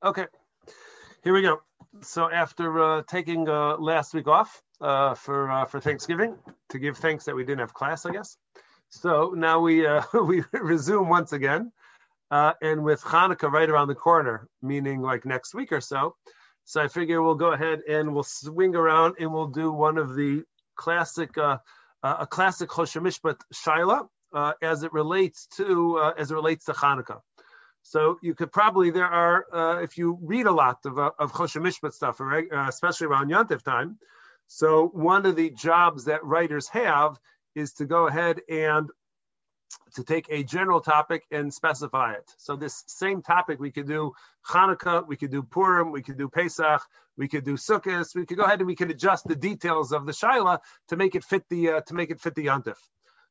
Okay, here we go. So after uh, taking uh, last week off uh, for uh, for Thanksgiving to give thanks that we didn't have class, I guess. So now we uh, we resume once again, uh, and with Hanukkah right around the corner, meaning like next week or so. So I figure we'll go ahead and we'll swing around and we'll do one of the classic a classic Choshen Mishpat Shaila as it relates to as it relates to Hanukkah. So you could probably there are uh, if you read a lot of uh, of Choshen Mishpat stuff, uh, especially around Yontif time. So one of the jobs that writers have is to go ahead and to take a general topic and specify it. So this same topic we could do Hanukkah, we could do Purim, we could do Pesach, we could do Sukkot. We could go ahead and we could adjust the details of the Shaila to make it fit the uh, to make it fit the Yontif.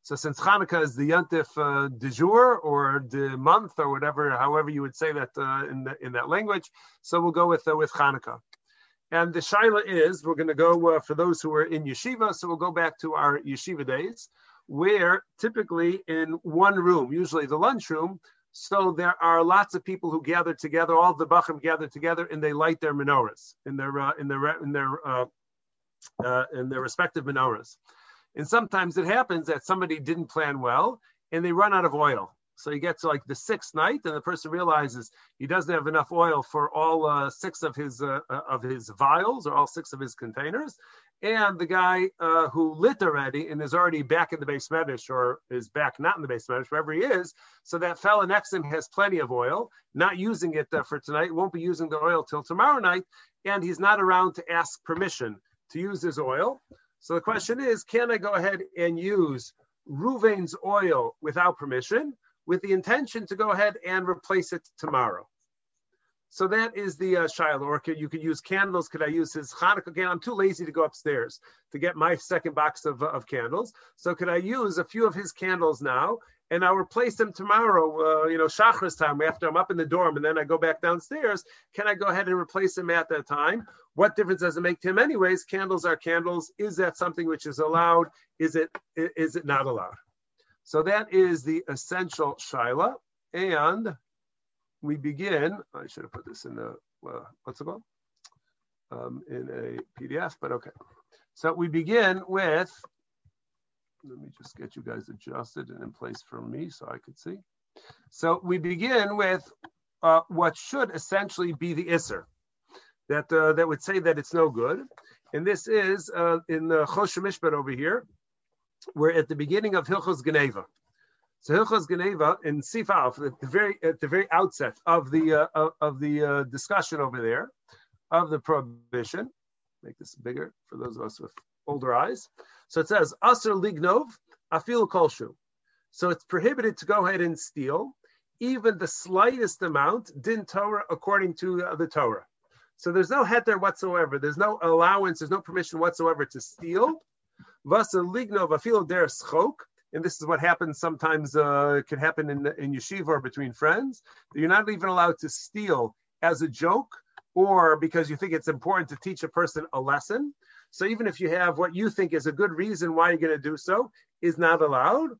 So since Hanukkah is the Yontif uh, de jour or the month or whatever, however you would say that uh, in, the, in that language, so we'll go with uh, with Hanukkah. And the shaila is we're going to go uh, for those who are in yeshiva. So we'll go back to our yeshiva days, where typically in one room, usually the lunchroom, so there are lots of people who gather together. All the bachim gather together, and they light their menorahs in their uh, in their in their uh, in their respective menorahs. And sometimes it happens that somebody didn't plan well and they run out of oil. So you get to like the sixth night, and the person realizes he doesn't have enough oil for all uh, six of his uh, uh, of his vials or all six of his containers. And the guy uh, who lit already and is already back in the base medish or is back not in the base medish, wherever he is. So that fella next to him has plenty of oil, not using it uh, for tonight, won't be using the oil till tomorrow night, and he's not around to ask permission to use his oil. So the question is, can I go ahead and use Ruvain's oil without permission with the intention to go ahead and replace it tomorrow? So that is the uh, Shaila. Or you could use candles. Could I use his Hanukkah candle? I'm too lazy to go upstairs to get my second box of, of candles. So could I use a few of his candles now and I'll replace them tomorrow, uh, you know, Shachris time after I'm up in the dorm and then I go back downstairs. Can I go ahead and replace them at that time? What difference does it make to him anyways? Candles are candles. Is that something which is allowed? Is it is it not allowed? So that is the essential Shaila. And we begin, I should have put this in the, uh, what's it called? Um, in a PDF, but okay. So we begin with let me just get you guys adjusted and in place for me so I could see. So we begin with uh, what should essentially be the Isser, that uh, that would say that it's no good. And this is uh, in the Choshen Mishpat over here. We're at the beginning of Hilchos Geneva. So Hilchos Geneva in Sifaf, at the very at the very outset of the uh, of the uh, discussion over there of the prohibition. Make this bigger for those of us with older eyes. So it says, Aser lignov, afil kolshu. So it's prohibited to go ahead and steal even the slightest amount, din Torah, according to uh, the Torah. So there's no heter whatsoever. There's no allowance. There's no permission whatsoever to steal. Vasa lignov afil der schok. And this is what happens sometimes, uh, can happen in, in yeshiva or between friends. You're not even allowed to steal as a joke or because you think it's important to teach a person a lesson. So even if you have what you think is a good reason why you're going to do so, is not allowed.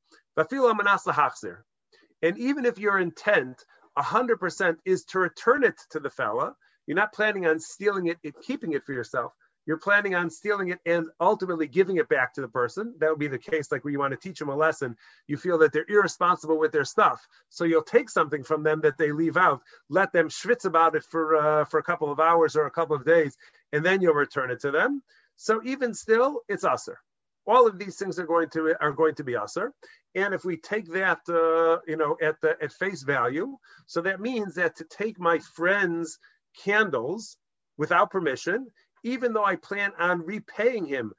And even if your intent 100% is to return it to the fella, you're not planning on stealing it and keeping it for yourself. You're planning on stealing it and ultimately giving it back to the person. That would be the case, like where you want to teach them a lesson. You feel that they're irresponsible with their stuff, so you'll take something from them that they leave out, let them schwitz about it for uh, for a couple of hours or a couple of days, and then you'll return it to them. So even still, it's aser. All of these things are going to are going to be aser. And if we take that, uh, you know, at the at face value, so that means that to take my friend's candles without permission, even though I plan on repaying him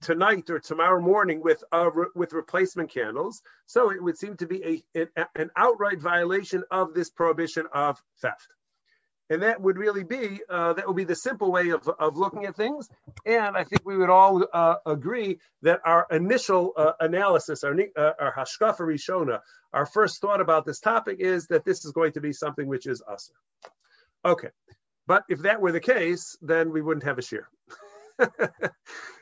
tonight or tomorrow morning with uh, re- with replacement candles. So it would seem to be a, an outright violation of this prohibition of theft. And that would really be uh, that would be the simple way of, of looking at things. And I think we would all uh, agree that our initial uh, analysis, our uh, our hashkafa rishona, our first thought about this topic is that this is going to be something which is us. Okay, but if that were the case, then we wouldn't have a shiur.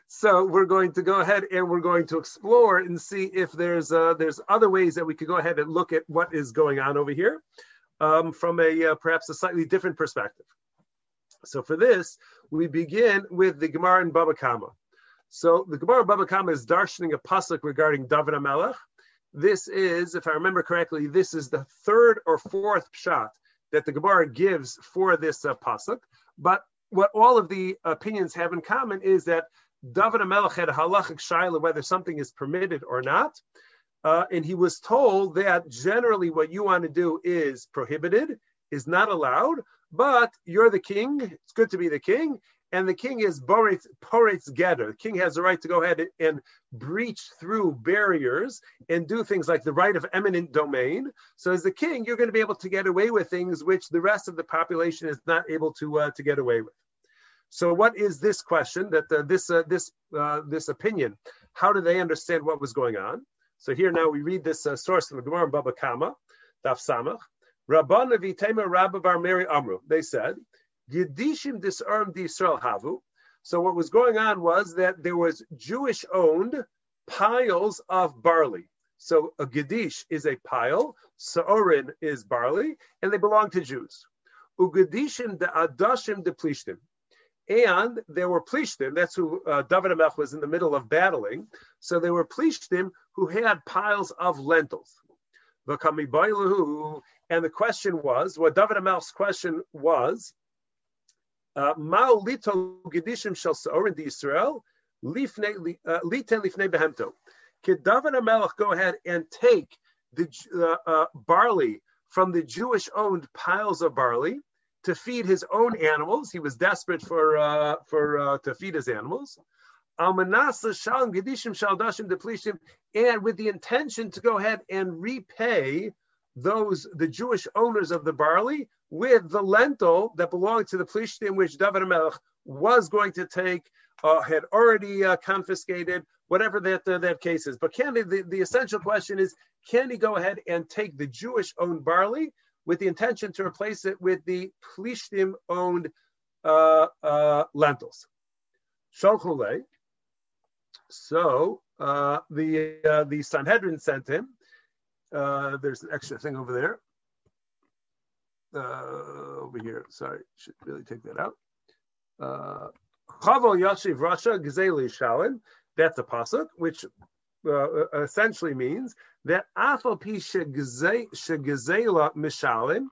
so we're going to go ahead and we're going to explore and see if there's uh, there's other ways that we could go ahead and look at what is going on over here. Um, from a uh, perhaps a slightly different perspective. So for this, we begin with the Gemara in Baba Kama. So the Gemara Baba Kama is darshaning a pasuk regarding David Amelech. This is, if I remember correctly, this is the third or fourth pshat that the Gemara gives for this uh, pasuk. But what all of the opinions have in common is that David Amelech had a halachic shaila whether something is permitted or not. Uh, and he was told that generally what you want to do is prohibited, is not allowed, but you're the king. It's good to be the king. And the king is Boretz, Poretz Geder. The king has the right to go ahead and breach through barriers and do things like the right of eminent domain. So as the king, you're going to be able to get away with things which the rest of the population is not able to, uh, to get away with. So what is this question that uh, this, uh, this, uh, this opinion? How do they understand what was going on? So here now we read this uh, source from the Gemara Baba Kama, Daf Samach. Rabban Vitema Rabba Mary Amru. They said, Yidishim disarm Yisrael Havu. So what was going on was that there was Jewish-owned piles of barley. So a Gedish is a pile, Saorin is barley, and they belong to Jews. Ugedishim de Adashim de Plishtim. And there were Plishtim, that's who uh, David Amech was in the middle of battling. So they were Plishtim who had piles of lentils. And the question was, what David Amelch's question was, uh, Mao lito gedishim shel in Israel, liten lifnei behemto. Could David Amelch go ahead and take the uh, uh, barley from the Jewish-owned piles of barley to feed his own animals? He was desperate for uh, for uh, to feed his animals. And with the intention to go ahead and repay those the Jewish owners of the barley with the lentil that belonged to the Plishtim, which David Melech was going to take, uh, had already uh, confiscated, whatever that uh, that case is. But can he, the, the essential question is, can he go ahead and take the Jewish-owned barley with the intention to replace it with the Plishtim-owned uh, uh, lentils? So uh, the the Sanhedrin sent him uh, there's an extra thing over there. Uh, over here, sorry, should really take that out. Uh, Chavo Yashiv Rasha Gzeli Shalin. That's a pasuk, which uh, essentially means that Afal Pi Shegazela Mishalim,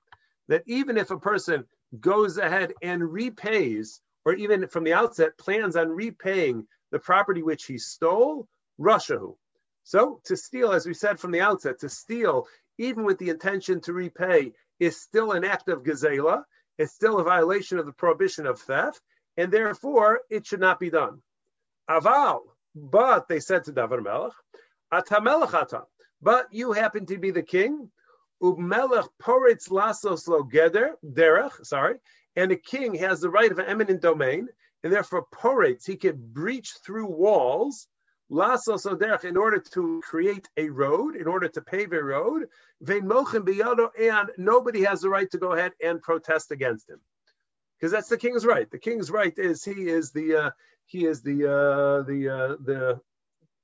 that even if a person goes ahead and repays, or even from the outset plans on repaying the property which he stole, Rashahu. So to steal, as we said from the outset, to steal, even with the intention to repay, is still an act of gazela. It's still a violation of the prohibition of theft, and therefore it should not be done. Aval, but they said to David Melech, Atamelech ata, but you happen to be the king. Ubmelech poritz lasos lo geder derech, sorry, and a king has the right of eminent domain, and therefore poritz he can breach through walls Lasos Oderech, in order to create a road, in order to pave a road, vein mochem biyado, and nobody has the right to go ahead and protest against him. Because that's the king's right. The king's right is he is the uh, he is the uh, the, uh, the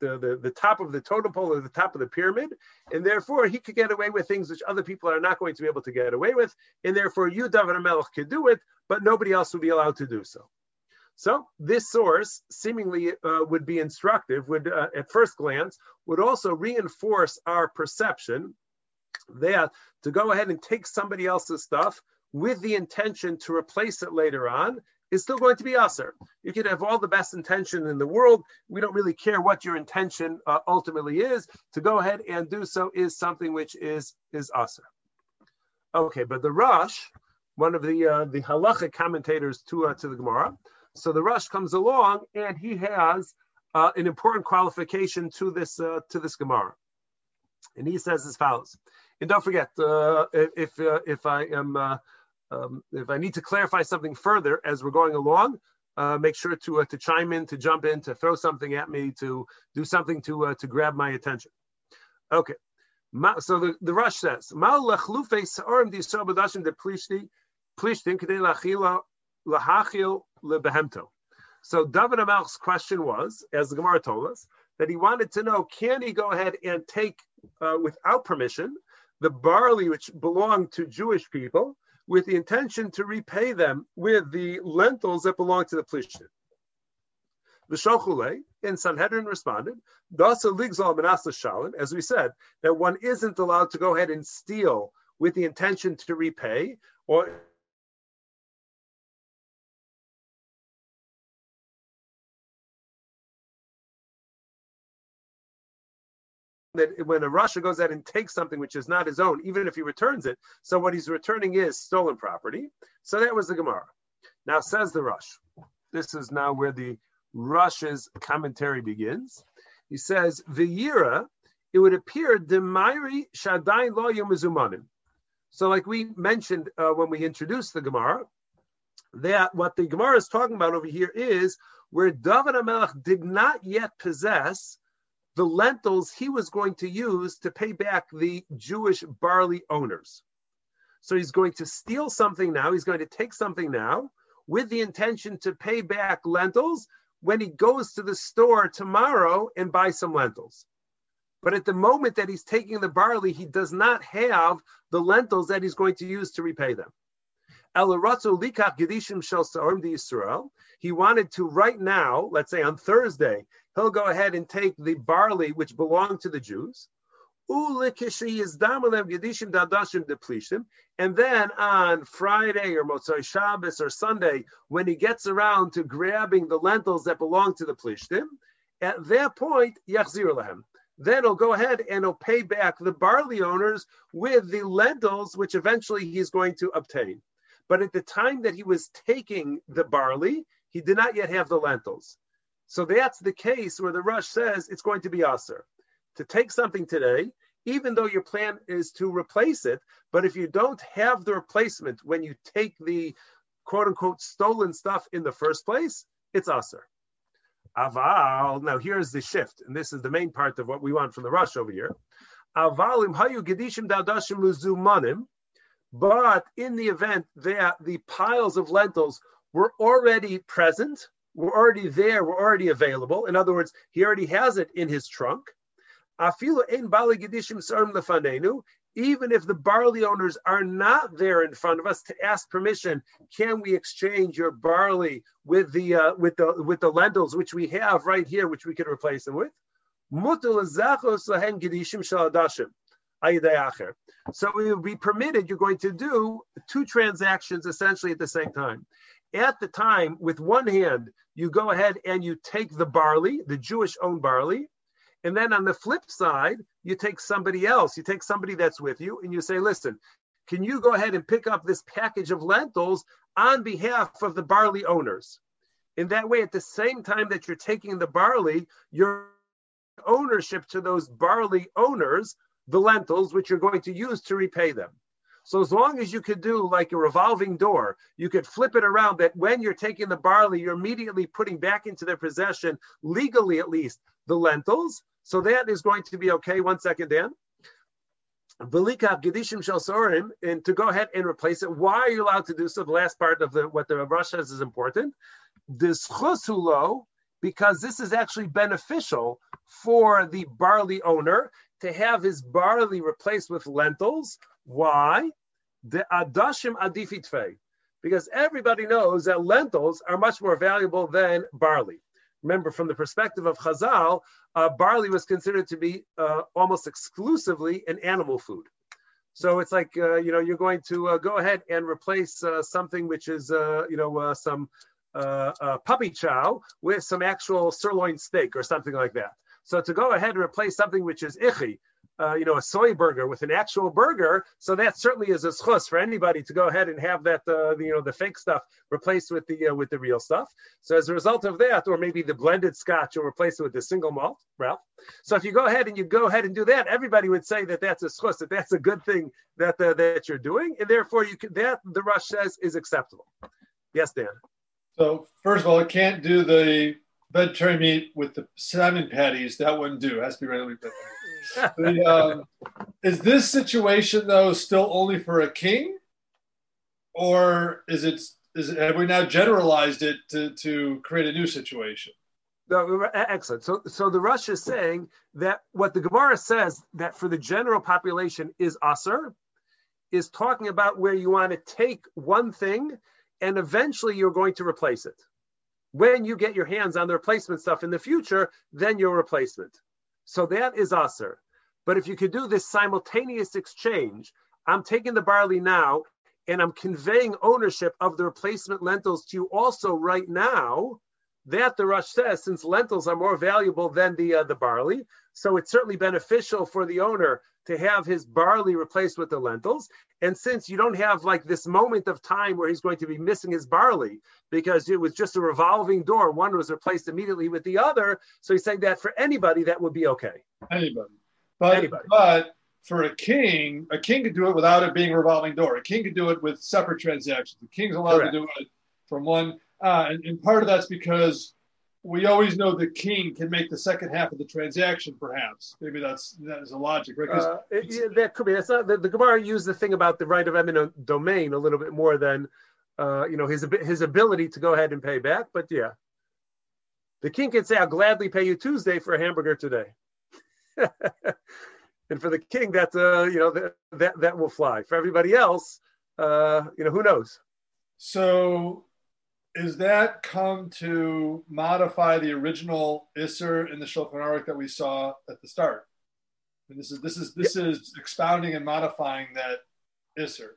the the the top of the totem pole or the top of the pyramid, and therefore he could get away with things which other people are not going to be able to get away with, and therefore you, David Melech, could do it, but nobody else would be allowed to do so. So this source seemingly uh, would be instructive, would uh, at first glance, would also reinforce our perception that to go ahead and take somebody else's stuff with the intention to replace it later on is still going to be usher. You could have all the best intention in the world. We don't really care what your intention uh, ultimately is. To go ahead and do so is something which is is usher. Okay, but the Rosh, one of the uh, the halachic commentators to uh, to the Gemara, so the Rosh comes along and he has uh, an important qualification to this uh, to this Gemara, and he says as follows. And don't forget, uh, if uh, if I am uh, um, if I need to clarify something further as we're going along, uh, make sure to to chime in, to jump in, to throw something at me, to do something to to grab my attention. Okay. So the, the Rosh says, "Mal lechlufe sa'orim di badashim de plishti plishtin kedei lachila lahachil lebehemto. So David Amelch's question was, as the Gemara told us, that he wanted to know, can he go ahead and take, uh, without permission, the barley which belonged to Jewish people with the intention to repay them with the lentils that belong to the Plishtim. The Shochule in Sanhedrin responded, as we said, that one isn't allowed to go ahead and steal with the intention to repay, or that when a rasha goes out and takes something which is not his own, even if he returns it, so what he's returning is stolen property. So that was the Gemara. Now says the Rosh. This is now where the Rosh's commentary begins. He says, V'yira, it would appear Demairi Shadain Lo Yumazumanim. So, like we mentioned uh, when we introduced the Gemara, that what the Gemara is talking about over here is where David Amelech did not yet possess the lentils he was going to use to pay back the Jewish barley owners. So he's going to steal something now. He's going to take something now with the intention to pay back lentils when he goes to the store tomorrow and buy some lentils. But at the moment that he's taking the barley, he does not have the lentils that he's going to use to repay them. He wanted to right now, let's say on Thursday, he'll go ahead and take the barley which belonged to the Jews. And then on Friday or Motzai Shabbos or Sunday, when he gets around to grabbing the lentils that belong to the Plishtim, at that point. Then he'll go ahead and he'll pay back the barley owners with the lentils, which eventually he's going to obtain. But at the time that he was taking the barley, he did not yet have the lentils. So that's the case where the Rosh says it's going to be aser to take something today, even though your plan is to replace it. But if you don't have the replacement when you take the quote unquote stolen stuff in the first place, it's aser. Aval. Now here's the shift, and this is the main part of what we want from the Rosh over here. Avalim hayu gedishim dadashim luzumanim. But in the event that the piles of lentils were already present, were already there, were already available. In other words, he already has it in his trunk. Even if the barley owners are not there in front of us to ask permission, can we exchange your barley with the uh, with the with the lentils which we have right here, which we could replace them with? So we will be permitted. You're going to do two transactions essentially at the same time at the time, with one hand, you go ahead and you take the barley, the Jewish owned barley. And then on the flip side, you take somebody else, you take somebody that's with you, and you say, listen, can you go ahead and pick up this package of lentils on behalf of the barley owners? In that way, at the same time that you're taking the barley, your ownership to those barley owners, the lentils, which you're going to use to repay them. So as long as you could do like a revolving door, you could flip it around that when you're taking the barley, you're immediately putting back into their possession, legally at least, the lentils. So that is going to be okay. One second, Dan. Gedishim Shel Sorim, and to go ahead and replace it. Why are you allowed to do so? The last part of the what the Rosh says is important. This chusulo, because this is actually beneficial for the barley owner to have his barley replaced with lentils. Why? The adashim adifitfe, because everybody knows that lentils are much more valuable than barley. Remember, from the perspective of Chazal, uh, barley was considered to be uh, almost exclusively an animal food. So it's like uh, you know you're going to uh, go ahead and replace uh, something which is uh, you know some puppy chow with some actual sirloin steak or something like that. So to go ahead and replace something which is ichi, uh, you know, a soy burger with an actual burger. So that certainly is a schus for anybody to go ahead and have that, uh, you know, the fake stuff replaced with the uh, with the real stuff. So as a result of that, or maybe the blended scotch, will replace it with the single malt, Ralph. So if you go ahead and you go ahead and do that, everybody would say that that's a schus, that that's a good thing that uh, that you're doing, and therefore you can, that the Rosh says is acceptable. Yes, Dan. So first of all, it can't do the vegetarian meat with the salmon patties. That wouldn't do. It has to be readily the, um, is this situation though still only for a king, or is it is have we now generalized it to to create a new situation? No, excellent. So, so the Rosh is saying that what the Gemara says that for the general population is aser, is talking about where you want to take one thing and eventually you're going to replace it. When you get your hands on the replacement stuff in the future, then your replacement. So that is aser. But if you could do this simultaneous exchange, I'm taking the barley now and I'm conveying ownership of the replacement lentils to you also right now that the Rosh says, since lentils are more valuable than the uh, the barley, so it's certainly beneficial for the owner to have his barley replaced with the lentils. And since you don't have like this moment of time where he's going to be missing his barley because it was just a revolving door, one was replaced immediately with the other. So he's saying that for anybody that would be okay. Anybody, but anybody. but for a king, a king could do it without it being a revolving door. A king could do it with separate transactions. The king's allowed Correct. to do it from one uh, and, and part of that's because we always know the king can make the second half of the transaction, perhaps. Maybe that's that is a logic, right? Uh, it, yeah, that could be. That's not the, the Gemara used the thing about the right of eminent domain a little bit more than uh, you know his his ability to go ahead and pay back. But yeah, the king can say, "I'll gladly pay you Tuesday for a hamburger today," and for the king, that uh, you know that, that that will fly. For everybody else, uh, you know, who knows? So is that come to modify the original Isser in the Shulchan Aruch that we saw at the start? And this is this is this is expounding and modifying that Isser.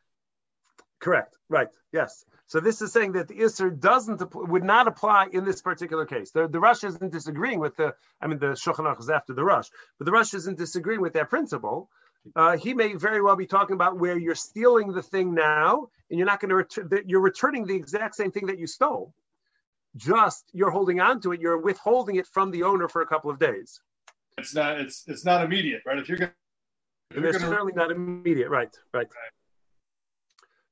Correct. Right. Yes. So this is saying that the Isser doesn't would not apply in this particular case. The, the Rosh isn't disagreeing with the. I mean, the Shulchan Aruch is after the Rosh, but the Rosh isn't disagreeing with that principle. Uh, he may very well be talking about where you're stealing the thing now and you're not going to return you're returning the exact same thing that you stole. Just you're holding on to it you're withholding it from the owner for a couple of days. It's not it's it's not immediate right? If you're going it's certainly not immediate right right.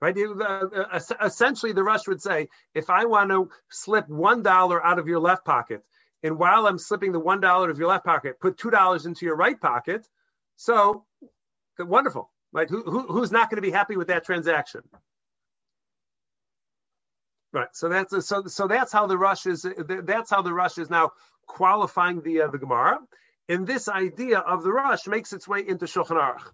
Right, right? Uh, uh, essentially the Rosh would say if i want to slip one dollar out of your left pocket and while i'm slipping the one dollar of your left pocket put two dollars into your right pocket so wonderful right who, who, who's not going to be happy with that transaction Right. So that's so so that's how the Rosh is. That's how the Rosh is now qualifying the uh, the Gemara, and this idea of the Rosh makes its way into Shulchan Aruch,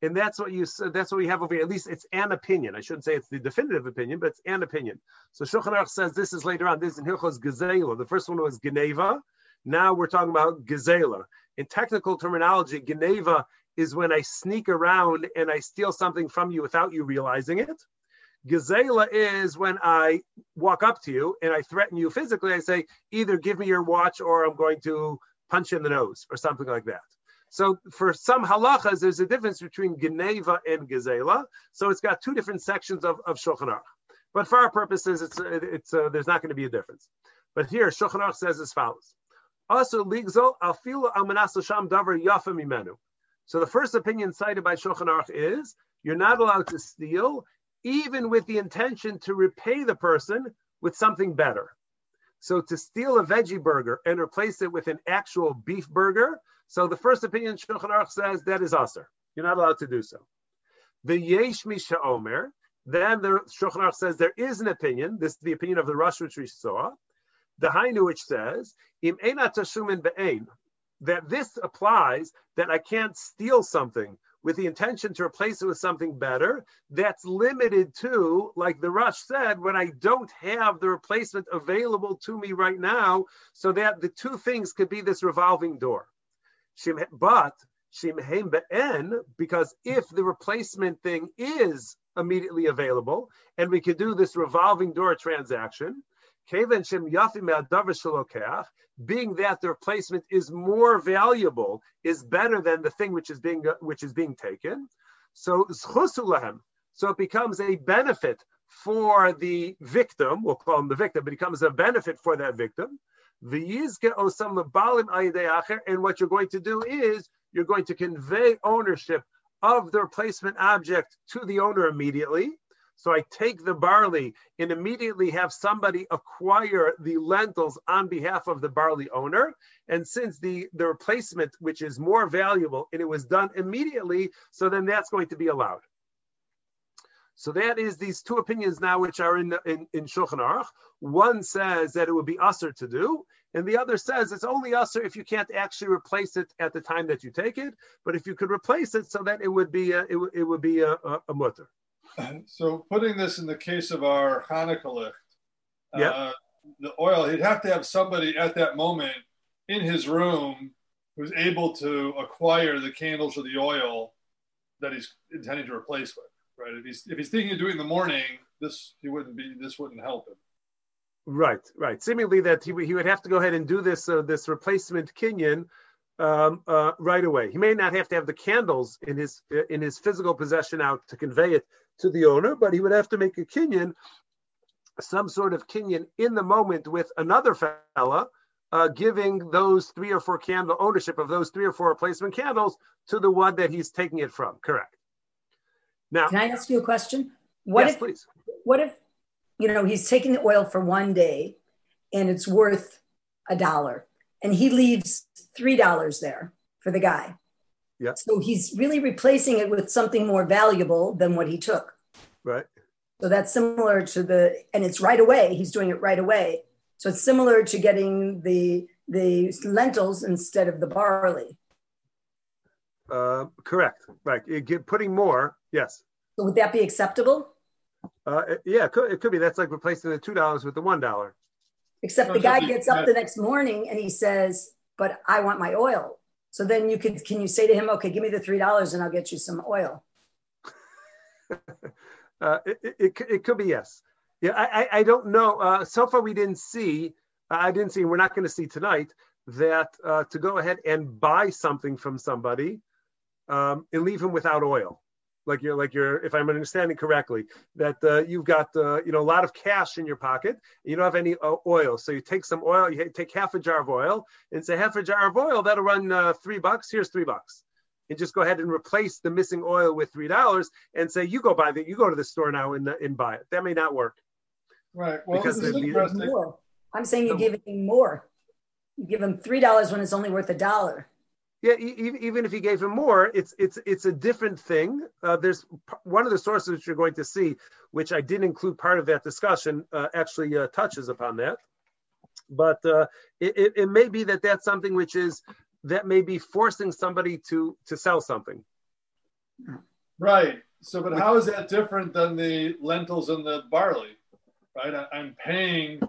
and that's what you that's what we have over here. At least it's an opinion. I shouldn't say it's the definitive opinion, but it's an opinion. So Shulchan Aruch says this is later on. This is in Hilchos Gezela. The first one was Geneva. Now we're talking about Gezela. In technical terminology, Geneva is when I sneak around and I steal something from you without you realizing it. Gezela is when I walk up to you and I threaten you physically. I say, either give me your watch or I'm going to punch you in the nose or something like that. So for some halachas, there's a difference between Geneva and Gezela. So it's got two different sections of, of Shulchan Aruch. But for our purposes, it's, it's uh, there's not going to be a difference. But here, Shulchan Aruch says as follows. Also, ligzol alfilu al sham davar yafa mimenu. So the first opinion cited by Shulchan Aruch is you're not allowed to steal even with the intention to repay the person with something better. So to steal a veggie burger and replace it with an actual beef burger, so the first opinion Shulchan Aruch says that is aser. You're not allowed to do so. The yesh misha omer, then the Shulchan Aruch says there is an opinion. This is the opinion of the Rosh which we saw. The Hainu which says im tashumin be'ein, that this applies that I can't steal something with the intention to replace it with something better, that's limited to, like the Rosh said, when I don't have the replacement available to me right now, so that the two things could be this revolving door. But because if the replacement thing is immediately available and we could do this revolving door transaction, being that the replacement is more valuable, is better than the thing which is being which is being taken. So so it becomes a benefit for the victim. We'll call him the victim, but it becomes a benefit for that victim. And what you're going to do is you're going to convey ownership of the replacement object to the owner immediately. So I take the barley and immediately have somebody acquire the lentils on behalf of the barley owner. And since the, the replacement, which is more valuable, and it was done immediately, so then that's going to be allowed. So that is these two opinions now, which are in in, in Shulchan Aruch. One says that it would be usher to do, and the other says it's only usher if you can't actually replace it at the time that you take it. But if you could replace it, so that it would be a, it, it would be a, a, a mutter. So putting this in the case of our Hanukkah yeah. Uh, the oil, he'd have to have somebody at that moment in his room who's able to acquire the candles or the oil that he's intending to replace with, right? If he's if he's thinking of doing it in the morning, this he wouldn't be this wouldn't help him. Right, right. Seemingly that he, he would have to go ahead and do this uh, this replacement kinyan um, uh, right away. He may not have to have the candles in his in his physical possession out to convey it to the owner, but he would have to make a kinyan, some sort of kinyan in the moment with another fella, uh, giving those three or four candle ownership of those three or four replacement candles to the one that he's taking it from. Correct. Now, can I ask you a question? What yes, if, please. What if, you know, he's taking the oil for one day, and it's worth a dollar, and he leaves three dollars there for the guy. Yeah. So he's really replacing it with something more valuable than what he took. Right. So that's similar to the, and it's right away. He's doing it right away. So it's similar to getting the the lentils instead of the barley. Uh, correct. Right. It, get, putting more. Yes. So would that be acceptable? Uh, yeah, it could, it could be. That's like replacing the two dollars with the one dollar. Except the guy gets up the next morning and he says, "But I want my oil." So then you could can you say to him, "Okay, give me the three dollars and I'll get you some oil." uh, it, it, it, could be yes. Yeah, I, I, I don't know. Uh, so far, we didn't see. I didn't see. We're not going to see tonight that uh, to go ahead and buy something from somebody um, and leave him without oil like you're like you're if i'm understanding correctly that uh, you've got uh, you know a lot of cash in your pocket. You don't have any uh, oil. So you take some oil you take half a jar of oil and say half a jar of oil that'll run uh, three bucks. Here's three bucks. And just go ahead and replace the missing oil with three dollars and say you go buy that you go to the store now and, and buy it. That may not work. Right. Well because more. i'm saying you're giving more. You give them three dollars when it's only worth a dollar yeah, even if you gave him more, it's it's it's a different thing. Uh, there's one of the sources that you're going to see, which I didn't include part of that discussion, uh, actually uh, touches upon that. But uh, it, it, it, may be that that's something which is that may be forcing somebody to to sell something. Right. So, but how is that different than the lentils and the barley? Right. I, am paying.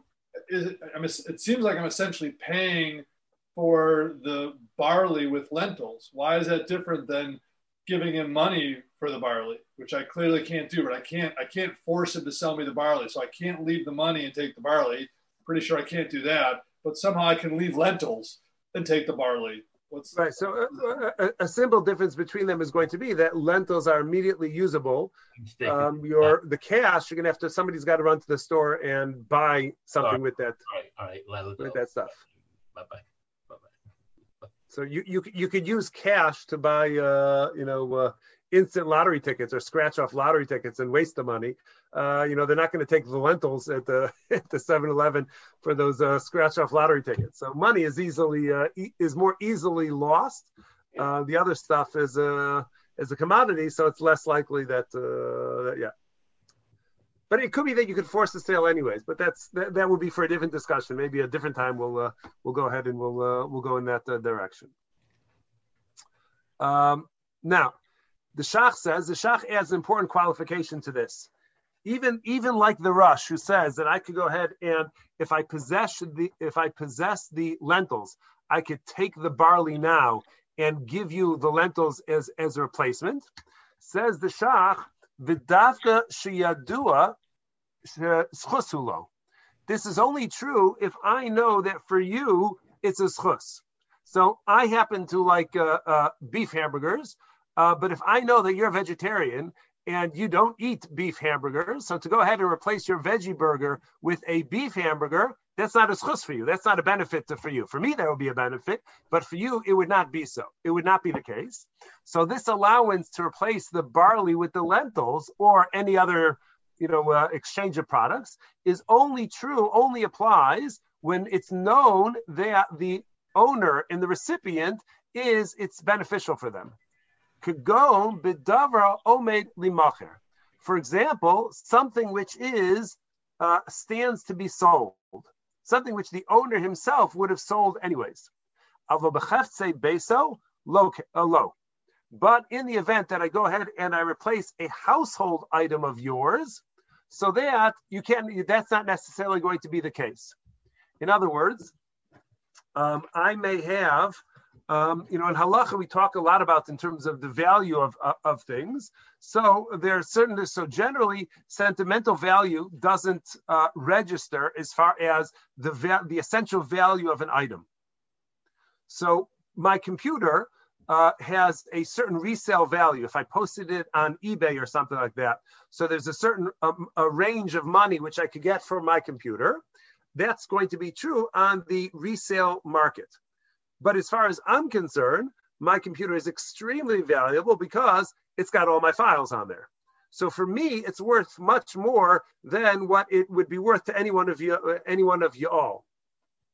Is it, I'm, it seems like I'm essentially paying for the barley with lentils. Why is that different than giving him money for the barley, which I clearly can't do, but I can't I can't force him to sell me the barley. So I can't leave the money and take the barley. I'm Pretty sure I can't do that, but somehow I can leave lentils and take the barley. What's right? So a, uh, uh, a, a, simple difference between them is going to be that lentils are immediately usable. Um, your the cash you're gonna have to somebody's got to run to the store and buy something with that. All right, all right, with that stuff. Bye bye. So you you you could use cash to buy uh, you know uh, instant lottery tickets or scratch off lottery tickets and waste the money. Uh, you know they're not going to take the lentils at the at the 7-Eleven for those uh, scratch off lottery tickets. So money is easily uh, e- is more easily lost. Uh, the other stuff is a is a commodity, so it's less likely that, that yeah but it could be that you could force the sale anyways. But that's that, that will be for a different discussion. Maybe a different time we'll uh, we'll go ahead and we'll uh, we'll go in that uh, direction. Um, now, the Shach says the Shach adds an important qualification to this. Even even like the Rosh who says that I could go ahead and if I possess the if I possess the lentils, I could take the barley now and give you the lentils as as a replacement. Says the Shach, Vidavka shiyadua this is only true if I know that for you it's a schus. So I happen to like uh, uh, beef hamburgers, uh, but if I know that you're a vegetarian and you don't eat beef hamburgers, so to go ahead and replace your veggie burger with a beef hamburger, that's not a schus for you. That's not a benefit to, for you. For me, that would be a benefit, but for you, it would not be so. It would not be the case. So this allowance to replace the barley with the lentils or any other you know, uh, exchange of products is only true, only applies when it's known that the owner and the recipient is it's beneficial for them. Kagon bidavra omed limacher. For example, something which is uh, stands to be sold, something which the owner himself would have sold anyways. beso low, uh, low. But in the event that I go ahead and I replace a household item of yours, so that you can't that's not necessarily going to be the case. In other words, um, I may have um, you know, in halacha we talk a lot about in terms of the value of, of, of things. So there's certain, so generally sentimental value doesn't uh, register as far as the va- the essential value of an item. So my computer uh, has a certain resale value. If I posted it on eBay or something like that, so there's a certain um, a range of money which I could get for my computer. That's going to be true on the resale market. But as far as I'm concerned, my computer is extremely valuable because it's got all my files on there. So for me, it's worth much more than what it would be worth to any one of you, any one of you all.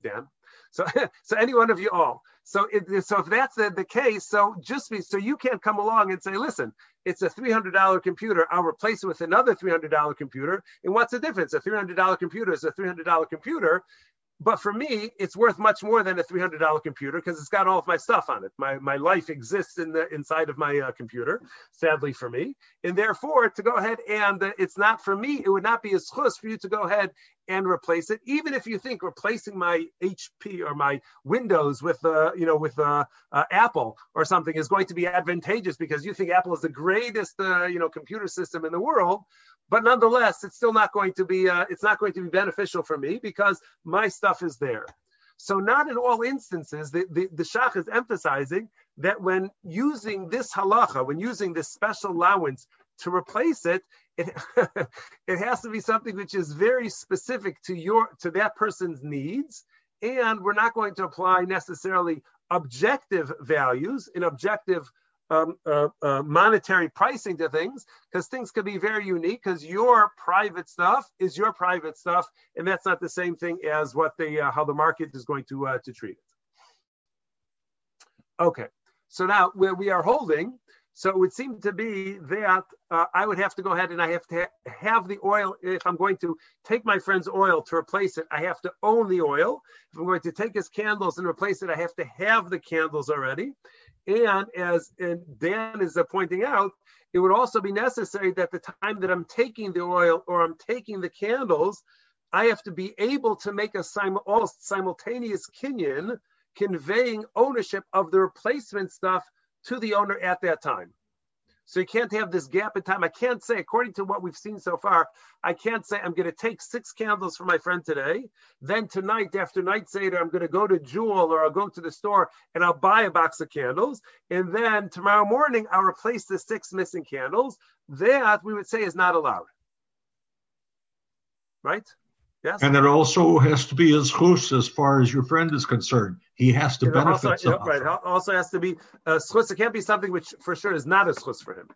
Dan. So, so any one of you all. So, it, so if that's the, the case, so just be so you can't come along and say, listen, it's a $300 computer. I'll replace it with another $300 computer. And what's the difference? A $300 computer is a $300 computer. But for me, it's worth much more than a $300 computer because it's got all of my stuff on it. My, my life exists in the inside of my uh, computer, sadly for me. And therefore, to go ahead and uh, it's not for me, it would not be a schus for you to go ahead and replace it. Even if you think replacing my HP or my Windows with, uh, you know, with uh, uh, Apple or something is going to be advantageous because you think Apple is the greatest, uh, you know, computer system in the world but nonetheless, it's still not going to be uh, it's not going to be beneficial for me because my stuff is there. So not in all instances, the, the, the Shach is emphasizing that when using this halacha, when using this special allowance to replace it, it, it has to be something which is very specific to your to that person's needs. And we're not going to apply necessarily objective values in objective um, uh, uh, monetary pricing to things because things can be very unique because your private stuff is your private stuff. And that's not the same thing as what the uh, how the market is going to uh, to treat it. Okay. So now where we are holding so it would seem to be that uh, I would have to go ahead and I have to ha- have the oil. If I'm going to take my friend's oil to replace it, I have to own the oil. If I'm going to take his candles and replace it, I have to have the candles already. And as and Dan is pointing out, it would also be necessary that the time that I'm taking the oil or I'm taking the candles, I have to be able to make a sim- simultaneous kinyan conveying ownership of the replacement stuff to the owner at that time. So you can't have this gap in time. I can't say, according to what we've seen so far, I can't say I'm going to take six candles from my friend today. Then tonight, after night Seder, I'm going to go to Jewel or I'll go to the store and I'll buy a box of candles. And then tomorrow morning, I'll replace the six missing candles. That we would say is not allowed. Right? Yes. And it also has to be his chus as far as your friend is concerned. He has to it benefit. Also, right. Also has to be a schus. It can't be something which for sure is not a schus for him.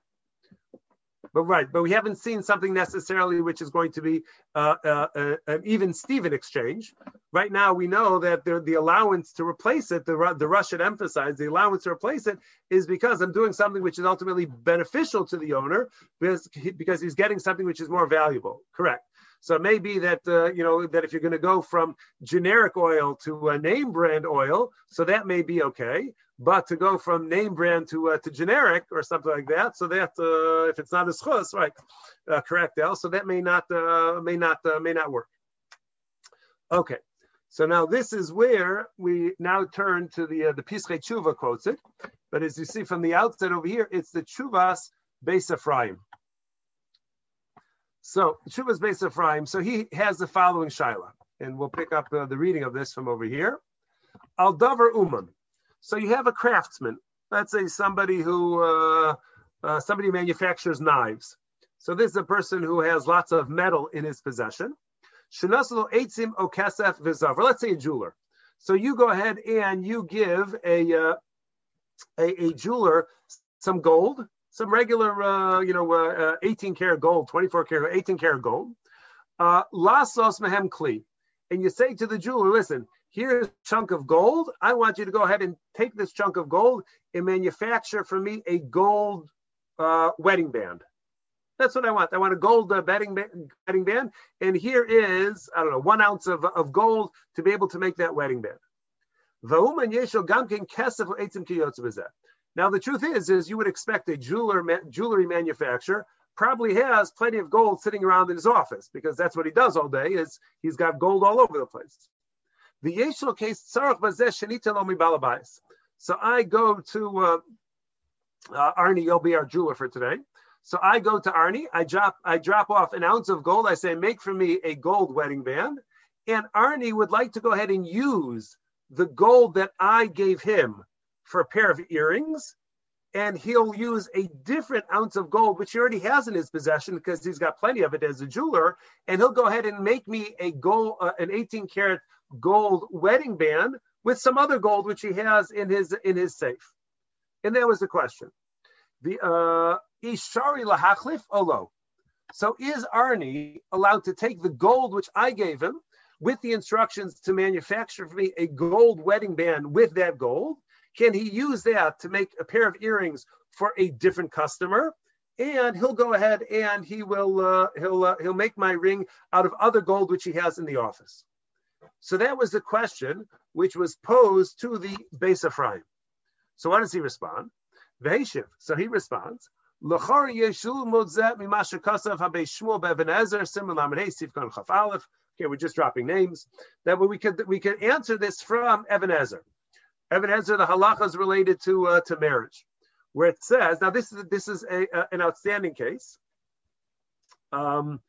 But right, but we haven't seen something necessarily which is going to be uh, uh, uh, an even Steven exchange. Right now, we know that the, the allowance to replace it, the, the Russian emphasize the allowance to replace it is because I'm doing something which is ultimately beneficial to the owner because, because he's getting something which is more valuable. Correct. So it may be that uh, you know that if you're going to go from generic oil to a name brand oil, so that may be okay. But to go from name brand to uh, to generic or something like that, so that uh, if it's not a schus, right, uh, correct, Al. So that may not uh, may not uh, may not work. Okay. So now this is where we now turn to the uh, the Pischei Tshuva quotes it, but as you see from the outset over here, it's the Chuvas Beis Ephraim. So Shuvas Beis Ephraim. So he has the following shaila, and we'll pick up uh, the reading of this from over here. Al davar uman. So you have a craftsman. Let's say somebody who uh, uh, somebody manufactures knives. So this is a person who has lots of metal in his possession. Shenasalo eitzim okesef v'zavar. Let's say a jeweler. So you go ahead and you give a, uh, a, a jeweler some gold some regular, uh, you know, uh, uh, 18 karat gold, 24 karat, 18 karat gold. Uh, lasos mehem kli. And you say to the jeweler, listen, here's a chunk of gold. I want you to go ahead and take this chunk of gold and manufacture for me a gold uh, wedding band. That's what I want. I want a gold uh, band, and here is I don't know one ounce of, of gold to be able to make that wedding band. Now the truth is, is you would expect a jeweler jewelry manufacturer probably has plenty of gold sitting around in his office because that's what he does all day. Is he's got gold all over the place. The yeshel case So I go to uh, uh, Arnie. You'll be our jeweler for today. So I go to Arnie. I drop I drop off an ounce of gold. I say, make for me a gold wedding band. And Arnie would like to go ahead and use the gold that I gave him for a pair of earrings and he'll use a different ounce of gold, which he already has in his possession because he's got plenty of it as a jeweler, and he'll go ahead and make me a gold, uh, an 18 karat gold wedding band with some other gold which he has in his in his safe. And that was the question. The uh, ishari lahachlif olo. So is Arnie allowed to take the gold which I gave him with the instructions to manufacture for me a gold wedding band with that gold? Can he use that to make a pair of earrings for a different customer? And he'll go ahead and he will uh, he'll uh, he'll make my ring out of other gold which he has in the office. So that was the question which was posed to the Beis Ephraim. So what does he respond? So he responds. Okay, we're just dropping names. That we could we could answer this from Even HaEzer, the halacha is related to uh, to marriage, where it says now this is this is a, a, an outstanding case. Um,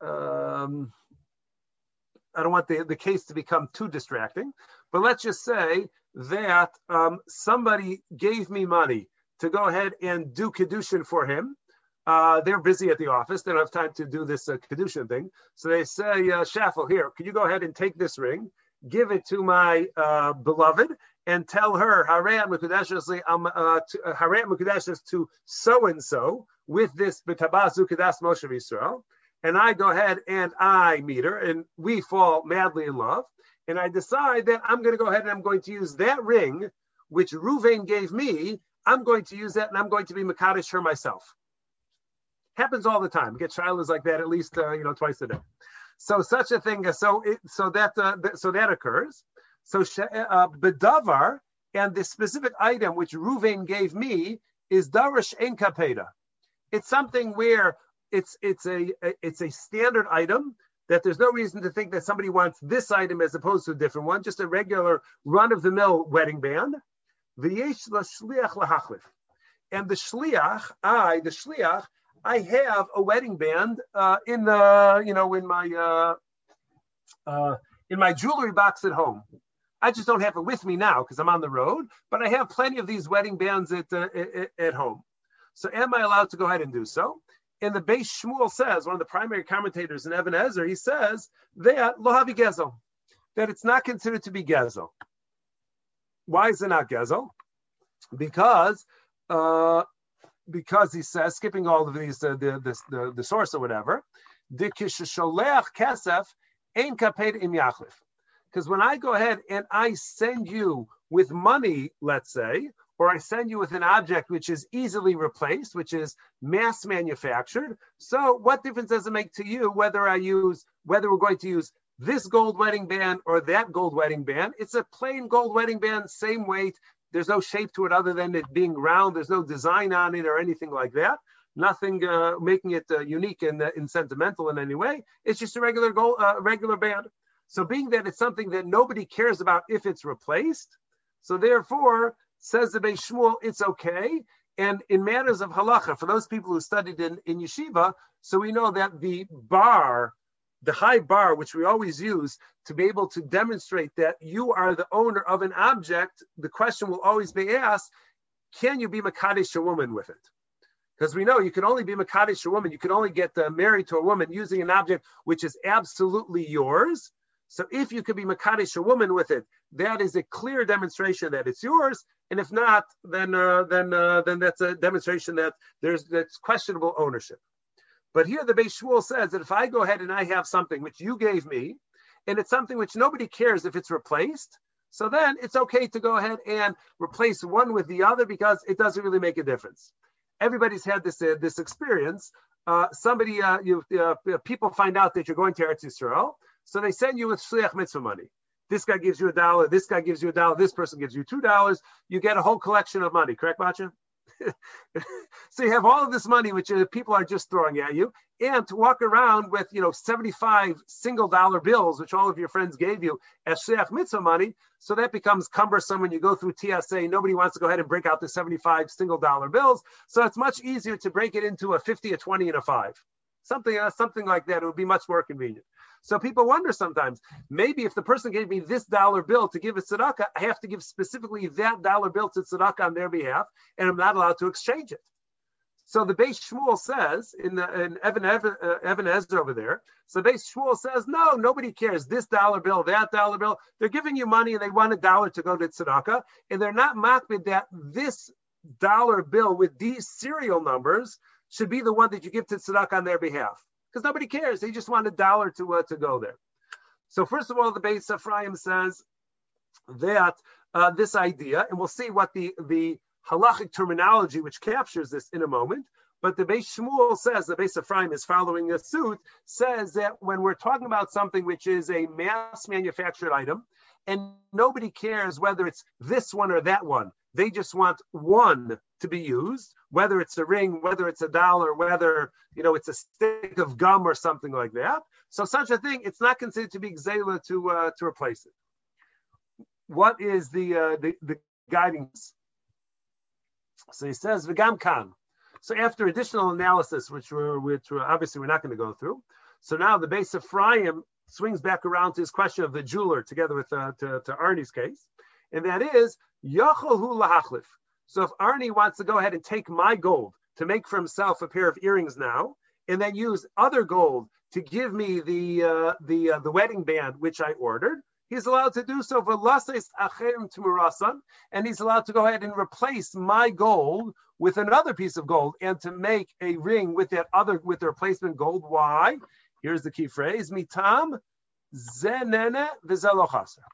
um, I don't want the, the case to become too distracting, but let's just say that um, somebody gave me money to go ahead and do kedushin for him. Uh, they're busy at the office; they don't have time to do this uh, kedushin thing. So they say, uh, "Schaffel, here, can you go ahead and take this ring, give it to my uh, beloved, and tell her Harayat Mukadeshes uh, to so and so with this Betabazu Kedas Moshe Yisrael. And I go ahead and I meet her, and we fall madly in love. And I decide that I'm going to go ahead and I'm going to use that ring, which Ruvain gave me. I'm going to use that, and I'm going to be Makadish her myself. Happens all the time. Get shailas like that at least uh, you know twice a day. So such a thing. So it, so that uh, so that occurs. So uh, bedavar and the specific item which Ruvain gave me is darish en kapeda. It's something where it's it's a it's a standard item that there's no reason to think that somebody wants this item as opposed to a different one, just a regular run of the mill wedding band. And the shliach, I, the shliach, I have a wedding band uh, in the, you know, in my uh, uh, in my jewelry box at home. I just don't have it with me now because I'm on the road, but I have plenty of these wedding bands at, uh, at, at home. So am I allowed to go ahead and do so? And the Beis Shmuel says, one of the primary commentators in Even HaEzer, he says that lohavi gezel, that it's not considered to be gezel. Why is it not gezel? Because uh, because he says, skipping all of these, uh, the, the, the, the source or whatever. Because when I go ahead and I send you with money, let's say, or I send you with an object which is easily replaced, which is mass manufactured. So what difference does it make to you whether I use, whether we're going to use this gold wedding band or that gold wedding band? It's a plain gold wedding band, same weight. There's no shape to it other than it being round. There's no design on it or anything like that. Nothing uh, making it uh, unique and, uh, sentimental in any way. It's just a regular gold, uh, regular band. So being that it's something that nobody cares about if it's replaced, so therefore, says the Beis Shmuel, it's okay. And in matters of halacha, for those people who studied in, in yeshiva, so we know that the bar, the high bar, which we always use to be able to demonstrate that you are the owner of an object, the question will always be asked, can you be Makadish a woman with it? Because we know you can only be Makadish a woman, you can only get uh, married to a woman using an object which is absolutely yours. So if you could be Makadish a woman with it, that is a clear demonstration that it's yours. And if not, then uh, then uh, then that's a demonstration that there's that's questionable ownership. But here the Beis Shmuel says that if I go ahead and I have something which you gave me, and it's something which nobody cares if it's replaced, so then it's okay to go ahead and replace one with the other because it doesn't really make a difference. Everybody's had this uh, this experience uh, somebody, uh, you, uh, people find out that you're going to Eretz Yisrael, so they send you with shliach mitzvah money. This guy gives you a dollar. This guy gives you a dollar. This person gives you two dollars. You get a whole collection of money. Correct, Bacha? so you have all of this money which uh, people are just throwing at you and to walk around with you know 75 single dollar bills which all of your friends gave you as shliach mitzvah money so that becomes cumbersome when you go through tsa nobody wants to go ahead and break out the 75 single dollar bills so it's much easier to break it into a 50 a 20 and a 5 something uh, something like that it would be much more convenient so people wonder sometimes, maybe if the person gave me this dollar bill to give a tzedakah, I have to give specifically that dollar bill to tzedakah on their behalf, and I'm not allowed to exchange it. So the Beis Shmuel says in the in Evan, Evan, uh, Evan Ezra over there. So Beis Shmuel says, no, nobody cares. This dollar bill, that dollar bill. They're giving you money and they want a dollar to go to tzedakah, and they're not makbid that this dollar bill with these serial numbers should be the one that you give to tzedakah on their behalf because nobody cares. They just want a dollar to uh, to go there. So first of all, the Beis Ephraim says that uh, this idea, and we'll see what the the halachic terminology which captures this in a moment. But the Beis Shmuel says the Beis Ephraim is following a suit says that when we're talking about something which is a mass manufactured item, and nobody cares whether it's this one or that one, they just want one to be used, whether it's a ring, whether it's a dollar, whether you know it's a stick of gum or something like that. So such a thing, it's not considered to be gezela to uh, to replace it. What is the uh, the, the guidance? So he says v'gam kan. So after additional analysis, which we're which we're, obviously we're not going to go through. So now the base of Ephraim swings back around to his question of the jeweler, together with uh, to, to Arnie's case, and that is Yachahu lahachlif. So if Arnie wants to go ahead and take my gold to make for himself a pair of earrings now, and then use other gold to give me the uh, the uh, the wedding band which I ordered, he's allowed to do so. For lases acherim tumurasan, and he's allowed to go ahead and replace my gold with another piece of gold and to make a ring with that other with the replacement gold. Why? Here's the key phrase: mitam zenene v'zelochaser.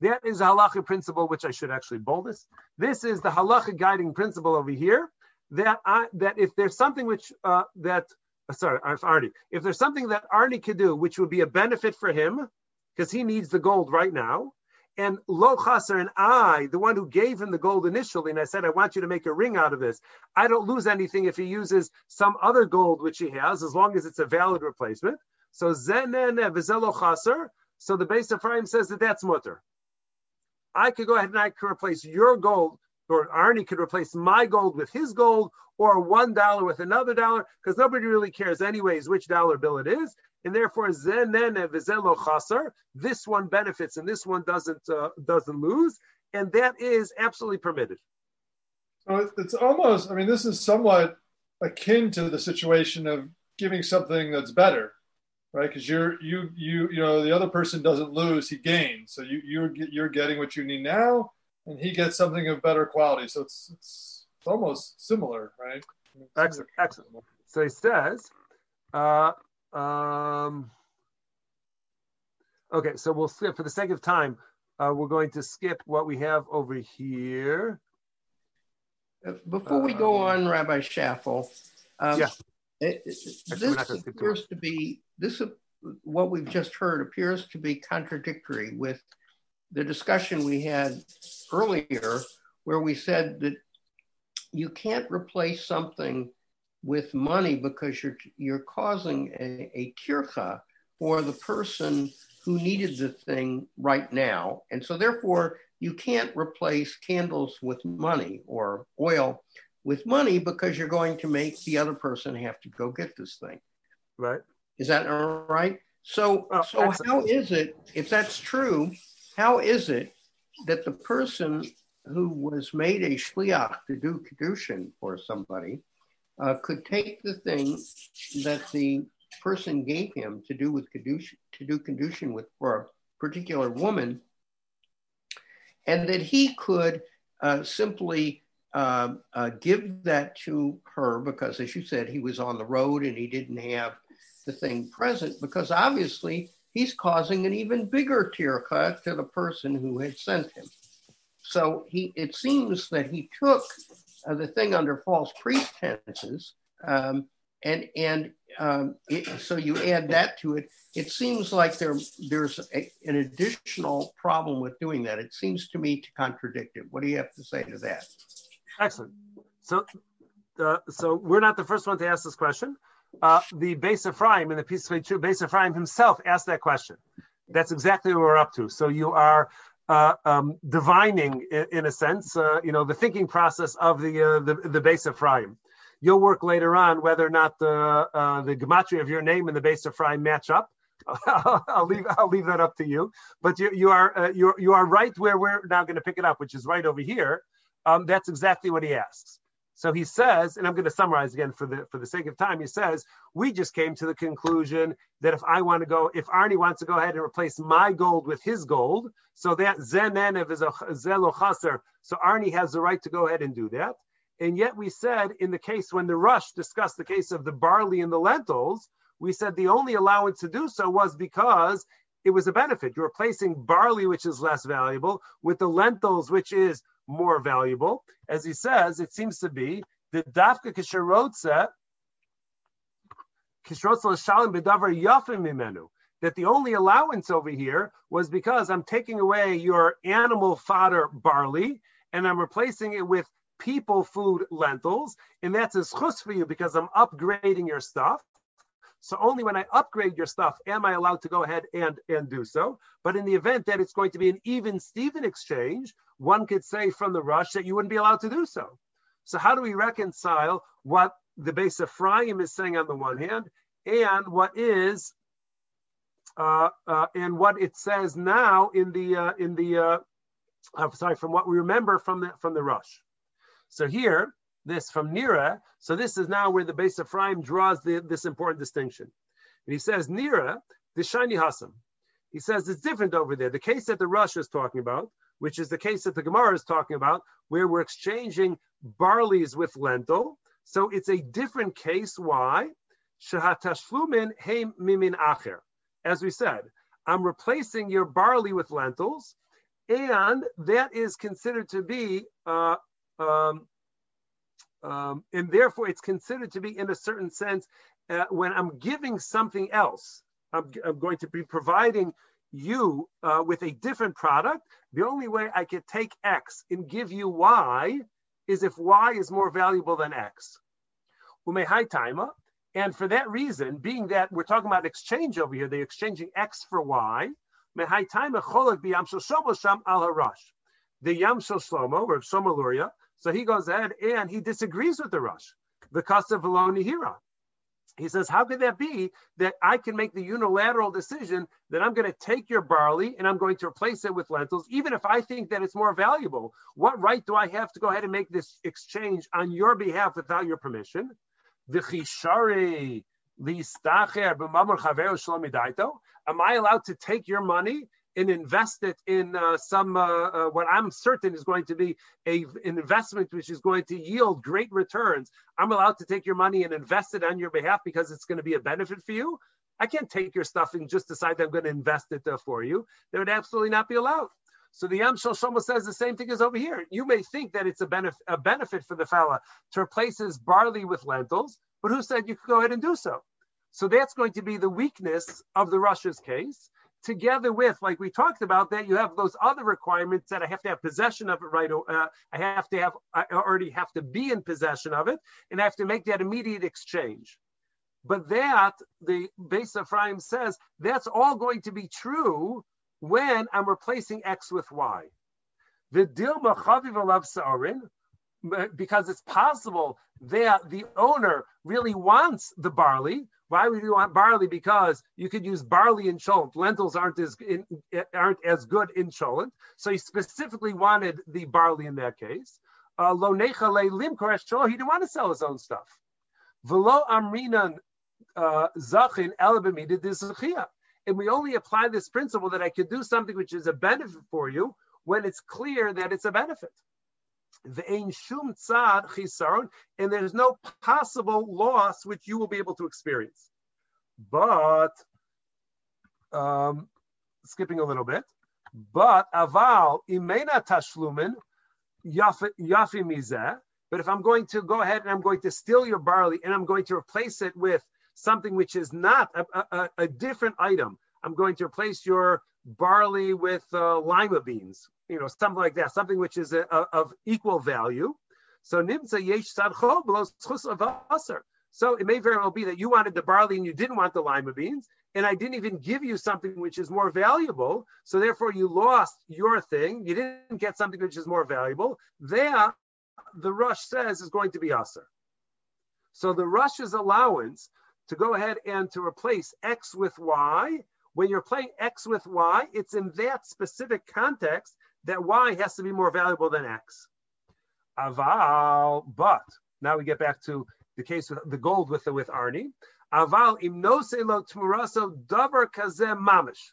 That is a halachic principle, which I should actually bold this. This is the halachic guiding principle over here. That I, that if there's something which uh, that uh, sorry, Arnie, if there's something that Arnie could do, which would be a benefit for him, because he needs the gold right now, and Lo Chaser and I, the one who gave him the gold initially, and I said, I want you to make a ring out of this. I don't lose anything if he uses some other gold which he has, as long as it's a valid replacement. So Zenen Vizelo Chaser. So the Beis Ephraim says that that's mutter. I could go ahead and I could replace your gold, or Arnie could replace my gold with his gold, or one dollar with another dollar, because nobody really cares anyways which dollar bill it is. And therefore, this one benefits and this one doesn't uh, doesn't lose, and that is absolutely permitted. So it's almost, I mean, this is somewhat akin to the situation of giving something that's better right? Because you're you you you know the other person doesn't lose, he gains. So you you're you're getting what you need now, and he gets something of better quality. So it's it's, it's almost similar, right? Excellent, excellent. So he says, uh, um, okay. So we'll skip for the sake of time. Uh, we're going to skip what we have over here. Before we go uh, on, Rabbi Schaffel, um, yeah. It, this appears to be this what we've just heard appears to be contradictory with the discussion we had earlier, where we said that you can't replace something with money because you're you're causing a, a tircha for the person who needed the thing right now, and so therefore you can't replace candles with money or oil with money because you're going to make the other person have to go get this thing. Right. Is that all right? So, oh, so how is it, if that's true, how is it that the person who was made a shliach to do kedushin for somebody uh, could take the thing that the person gave him to do with kedushin, to do kedushin with for a particular woman, and that he could uh, simply uh, uh, give that to her because, as you said, he was on the road and he didn't have the thing present because obviously he's causing an even bigger tircha to the person who had sent him. So he, it seems that he took uh, the thing under false pretenses, um, and and um, it, so you add that to it. It seems like there there's a, an additional problem with doing that. It seems to me to contradict it. What do you have to say to that? Excellent. So, uh, so we're not the first one to ask this question. Uh, the Beis Ephraim in the piece of true Beis Ephraim himself asked that question. That's exactly what we're up to. So you are uh, um, divining, in, in a sense, uh, you know, the thinking process of the uh, the, the Beis Ephraim. You'll work later on whether or not the uh, the gematria of your name and the Beis Ephraim match up. I'll leave I'll leave that up to you. But you you are you you are right where we're now going to pick it up, which is right over here. Um, that's exactly what he asks. So he says, and I'm going to summarize again for the for the sake of time. He says, we just came to the conclusion that if I want to go, if Arnie wants to go ahead and replace my gold with his gold, so that zenenev is a zelo chaser, so Arnie has the right to go ahead and do that. And yet we said in the case when the Rosh discussed the case of the barley and the lentils, we said the only allowance to do so was because it was a benefit. You're replacing barley, which is less valuable, with the lentils, which is more valuable. As he says, it seems to be the dafka kisharotza that the only allowance over here was because I'm taking away your animal fodder barley and I'm replacing it with people food lentils, and that's a chus for you because I'm upgrading your stuff. So only when I upgrade your stuff am I allowed to go ahead and, and do so. But in the event that it's going to be an even Steven exchange, one could say from the Rosh that you wouldn't be allowed to do so. So how do we reconcile what the base of Ephraim is saying on the one hand and what is uh, uh, and what it says now in the uh, in the uh, uh, sorry from what we remember from the from the Rosh. So here this from Nira. So this is now where the Beis Ephraim draws the, this important distinction. And he says, Nira, the shiny Hasam. He says it's different over there. The case that the Rosh is talking about, which is the case that the Gemara is talking about, where we're exchanging barleys with lentil. So it's a different case. Why? Shahatashlumin heim mimin acher. As we said, I'm replacing your barley with lentils, and that is considered to be uh, um, um, and therefore it's considered to be in a certain sense uh, when i'm giving something else I'm, I'm going to be providing you uh, with a different product. The only way i could take x and give you y is if y is more valuable than x. And for that reason being that we're talking about exchange over here they're exchanging x for y the Yam Shlomo, or Shlomo Luria, so he goes ahead and he disagrees with the Rosh, the of Nihira. He says, How could that be that I can make the unilateral decision that I'm going to take your barley and I'm going to replace it with lentils, even if I think that it's more valuable? What right do I have to go ahead and make this exchange on your behalf without your permission? Am I allowed to take your money and invest it in uh, some uh, uh, what I'm certain is going to be a, an investment which is going to yield great returns. I'm allowed to take your money and invest it on your behalf because it's going to be a benefit for you. I can't take your stuff and just decide I'm going to invest it uh, for you. That would absolutely not be allowed. So the Yam Shlomo says the same thing as over here. You may think that it's a benefit, a benefit for the fella to replace his barley with lentils, but who said you could go ahead and do so? So that's going to be the weakness of the Rosh's case together with, like we talked about, that you have those other requirements that I have to have possession of it right. Uh, I have to have, I already have to be in possession of it, and I have to make that immediate exchange. But that, the Beis Ephraim says, that's all going to be true when I'm replacing X with Y. The Dilma Chaviv Alav Sa'arin, because it's possible that the owner really wants the barley, why would you want barley? Because you could use barley in cholent. Lentils aren't as in, aren't as good in cholent. So he specifically wanted the barley in that case. Lo Uh, Lo limkor He didn't want to sell his own stuff. Velo amrinan uh, zachin And we only apply this principle that I could do something which is a benefit for you when it's clear that it's a benefit shum tzad chisaron, and there's no possible loss which you will be able to experience. But um, skipping a little bit, but aval imena tashlumin yafi mizeh. But if I'm going to go ahead and I'm going to steal your barley and I'm going to replace it with something which is not a, a, a different item, I'm going to replace your barley with uh, lima beans, you know, something like that, something which is a, a, of equal value. So nimsa yesh So it may very well be that you wanted the barley and you didn't want the lima beans, and I didn't even give you something which is more valuable. So therefore, you lost your thing. You didn't get something which is more valuable. There, the Rosh says is going to be usher. So the Rosh's allowance to go ahead and to replace x with y. When you're playing x with y, it's in that specific context that y has to be more valuable than x. Aval, but now we get back to the case with the gold with the, with Arnie. Aval im lo tmuraso davar kazem mamish.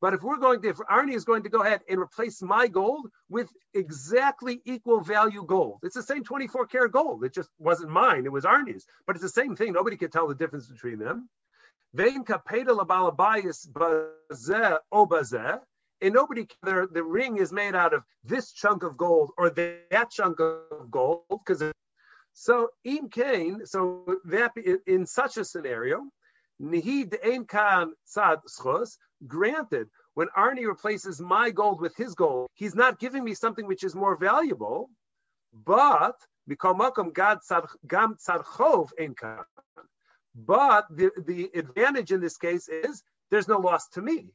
But if we're going to, if Arnie is going to go ahead and replace my gold with exactly equal value gold, it's the same 24 karat gold. It just wasn't mine, it was Arnie's, but it's the same thing. Nobody could tell the difference between them. Vein kapeda labalabayis obazeh, and nobody, the, the ring is made out of this chunk of gold or that chunk of gold, because so im kain, so that in such a scenario, nihid ein kan tzad schos, Granted, when Arnie replaces my gold with his gold, he's not giving me something which is more valuable, but but the, the advantage in this case is there's no loss to me.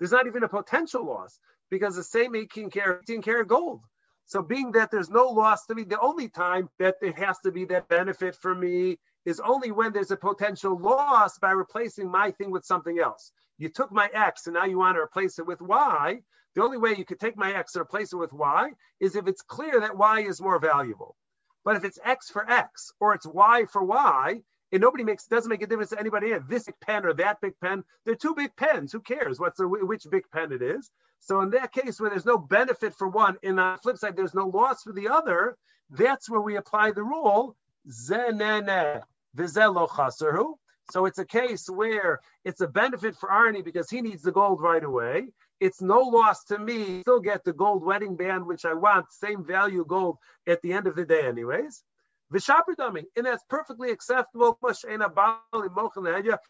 There's not even a potential loss because the same 18 karat, 18 karat gold. So being that there's no loss to me, the only time that it has to be that benefit for me is only when there's a potential loss by replacing my thing with something else. You took my X and now you want to replace it with Y. The only way you could take my X and replace it with Y is if it's clear that Y is more valuable. But if it's X for X or it's Y for Y, and nobody makes doesn't make a difference to anybody. This big pen or that big pen, they're two big pens. Who cares what's the, which big pen it is? So in that case, where there's no benefit for one, and on the flip side, there's no loss for the other. That's where we apply the rule zenene. So it's a case where it's a benefit for Arnie because he needs the gold right away. It's no loss to me. Still get the gold wedding band, which I want, same value gold at the end of the day, anyways. Vishaper dummy, and that's perfectly acceptable. As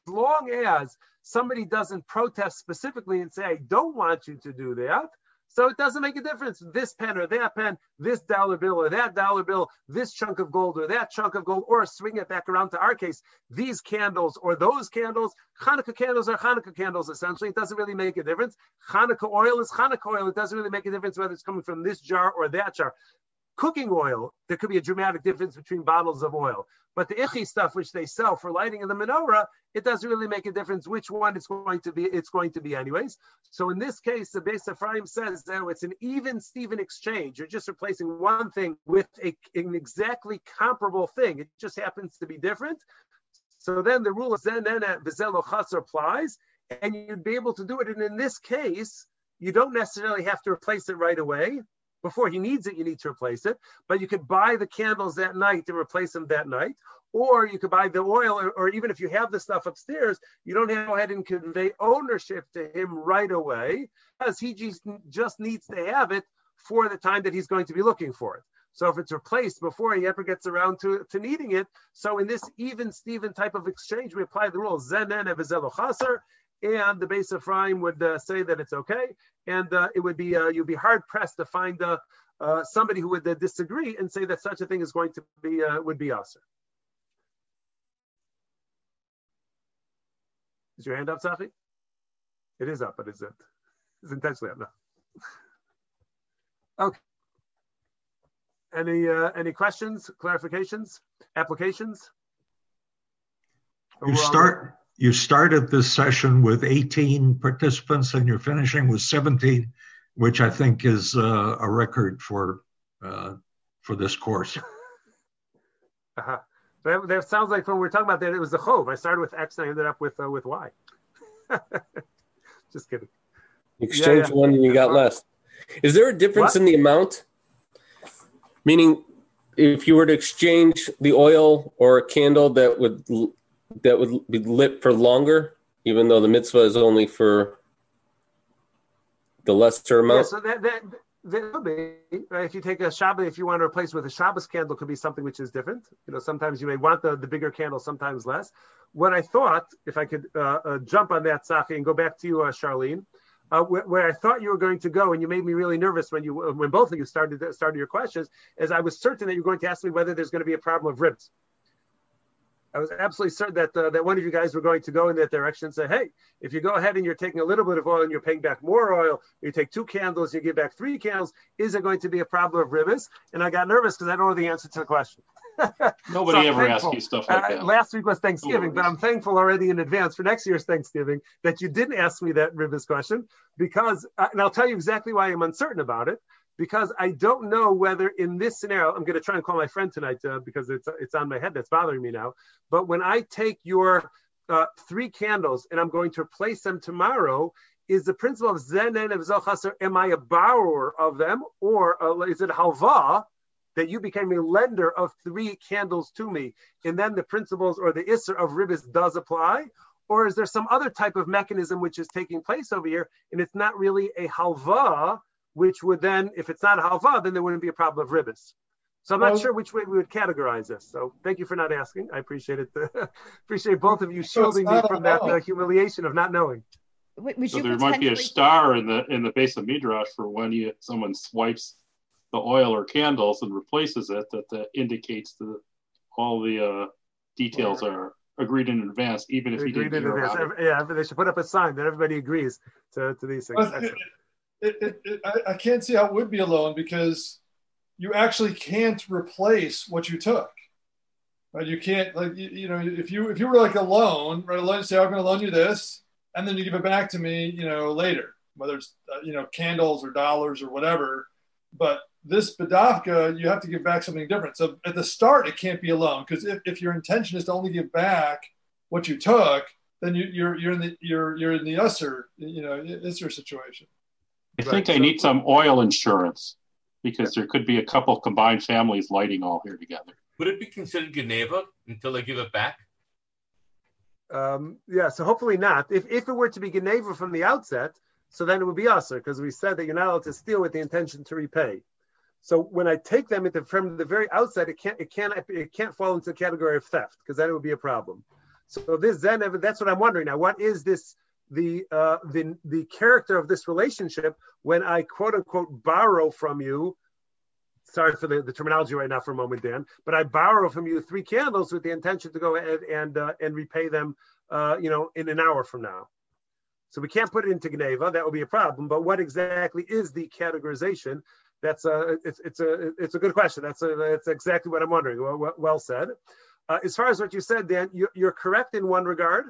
long as somebody doesn't protest specifically and say, I don't want you to do that, so it doesn't make a difference. This pen or that pen, this dollar bill or that dollar bill, this chunk of gold or that chunk of gold, or swing it back around to our case, these candles or those candles. Hanukkah candles are Hanukkah candles, essentially. It doesn't really make a difference. Hanukkah oil is Hanukkah oil. It doesn't really make a difference whether it's coming from this jar or that jar cooking oil, there could be a dramatic difference between bottles of oil. But the ichi stuff, which they sell for lighting in the menorah, it doesn't really make a difference which one it's going to be. It's going to be anyways. So in this case, the Beis Ephraim says that it's an even Steven exchange. You're just replacing one thing with a, an exactly comparable thing. It just happens to be different. So then the rule of Zenena Vizelo Chaser applies, and you'd be able to do it. And in this case, you don't necessarily have to replace it right away before he needs it, you need to replace it. But you could buy the candles that night and replace them that night. Or you could buy the oil, or, or even if you have the stuff upstairs, you don't have to go ahead and convey ownership to him right away, because he just, just needs to have it for the time that he's going to be looking for it. So if it's replaced before he ever gets around to, to needing it, so in this even Steven type of exchange, we apply the rule zenen chaser, and the base of Ephraim would uh, say that it's okay, and uh, it would be uh, you'd be hard pressed to find uh, uh, somebody who would uh, disagree and say that such a thing is going to be would be aser. Is your hand up, Safi? It is up, but is it? It's intentionally up now. okay. Any any questions, clarifications, applications? You start you started this session with 18 participants and you're finishing with 17, which I think is uh, a record for uh, for this course. Uh-huh. That, that, sounds like when we were talking about that, it was the chov. I started with X and I ended up with uh, with Y. Just kidding. You exchanged yeah, yeah. one and you got less. Is there a difference what? in the amount? Meaning, if you were to exchange the oil or a candle that would that would be lit for longer, even though the mitzvah is only for the lesser amount? Yeah, so that, that there be. Right? If you take a Shabbat, if you want to replace with a Shabbos candle, could be something which is different. You know, sometimes you may want the, the bigger candle, sometimes less. What I thought, if I could uh, uh, jump on that, Safi, and go back to you, uh, Charlene, uh, where, where, I thought you were going to go, and you made me really nervous when you when both of you started started your questions, is I was certain that you were going to ask me whether there's going to be a problem of ribis. I was absolutely certain that uh, that one of you guys were going to go in that direction and say, hey, if you go ahead and you're taking a little bit of oil and you're paying back more oil, you take two candles, you give back three candles, is it going to be a problem of ribbis? And I got nervous because I don't know the answer to the question. Nobody so ever asks you stuff like uh, that. last week was Thanksgiving, but I'm thankful already in advance for next year's Thanksgiving that you didn't ask me that ribbis question because, uh, and I'll tell you exactly why I'm uncertain about it because I don't know whether in this scenario, I'm going to try and call my friend tonight uh, because it's it's on my head that's bothering me now. But when I take your uh, three candles and I'm going to replace them tomorrow, is the principle of zenen of zochaser? Am I a borrower of them, or uh, is it halva that you became a lender of three candles to me, and then the principles or the isser of ribis does apply? Or is there some other type of mechanism which is taking place over here, and it's not really a halva, which would then, if it's not halva, then there wouldn't be a problem of ribis. So I'm not well, sure which way we would categorize this. So thank you for not asking. I appreciate it. appreciate both of you shielding me from that uh, humiliation of not knowing. Would so there might be a star in the in the base of midrash for when you someone swipes the oil or candles and replaces it that, that indicates that all the uh, details are agreed in advance, even if agreed you didn't in advance. Yeah, they should put up a sign that everybody agrees to, to these things it, I, I can't see how it would be a loan because you actually can't replace what you took. Right? You can't like you, you, know if you if you were like a loan, right? A loan, say I'm going to loan you this, and then you give it back to me, you know, later, whether it's uh, you know candles or dollars or whatever. But this bedavka, you have to give back something different. So at the start, it can't be a loan because if, if your intention is to only give back what you took, then you, you're you're in the you're you're in the usser, you know, usser situation. I think I need some oil insurance because there could be a couple combined families lighting all here together. Would it be considered Geneivah until they give it back? Um, yeah, so hopefully not. If, if it were to be Geneivah from the outset, so then it would be usher because we said that you're not allowed to steal with the intention to repay. So when I take them the, from the very outset, it can't it can't it can't fall into the category of theft because then it would be a problem. So this then that's what I'm wondering now. What is this the uh, the the character of this relationship when I quote unquote borrow from you. Sorry for the, the terminology right now for a moment, Dan. But I borrow from you three candles with the intention to go ahead and uh, and repay them, uh, you know, in an hour from now. So we can't put it into Geneivah. That would be a problem. But what exactly is the categorization? That's a it's it's a it's a good question. That's a that's exactly what I'm wondering. Well, well said. Uh, as far as what you said, Dan, you, you're correct in one regard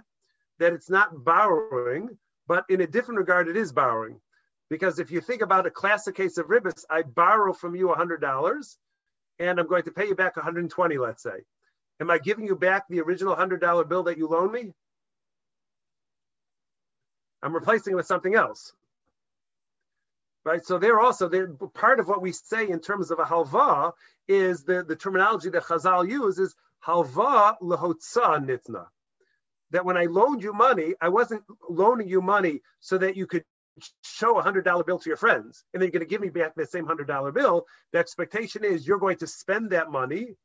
that it's not borrowing, but in a different regard, it is borrowing. Because if you think about a classic case of ribbis, I borrow from you $100 and I'm going to pay you back 120, let's say. Am I giving you back the original $100 bill that you loaned me? I'm replacing it with something else. Right, so they're also part of what we say in terms of a halva is the, the terminology that Chazal uses halva lehotza nitna that when I loaned you money, I wasn't loaning you money so that you could show a hundred dollar bill to your friends and then you're going to give me back that same hundred dollar bill. The expectation is you're going to spend that money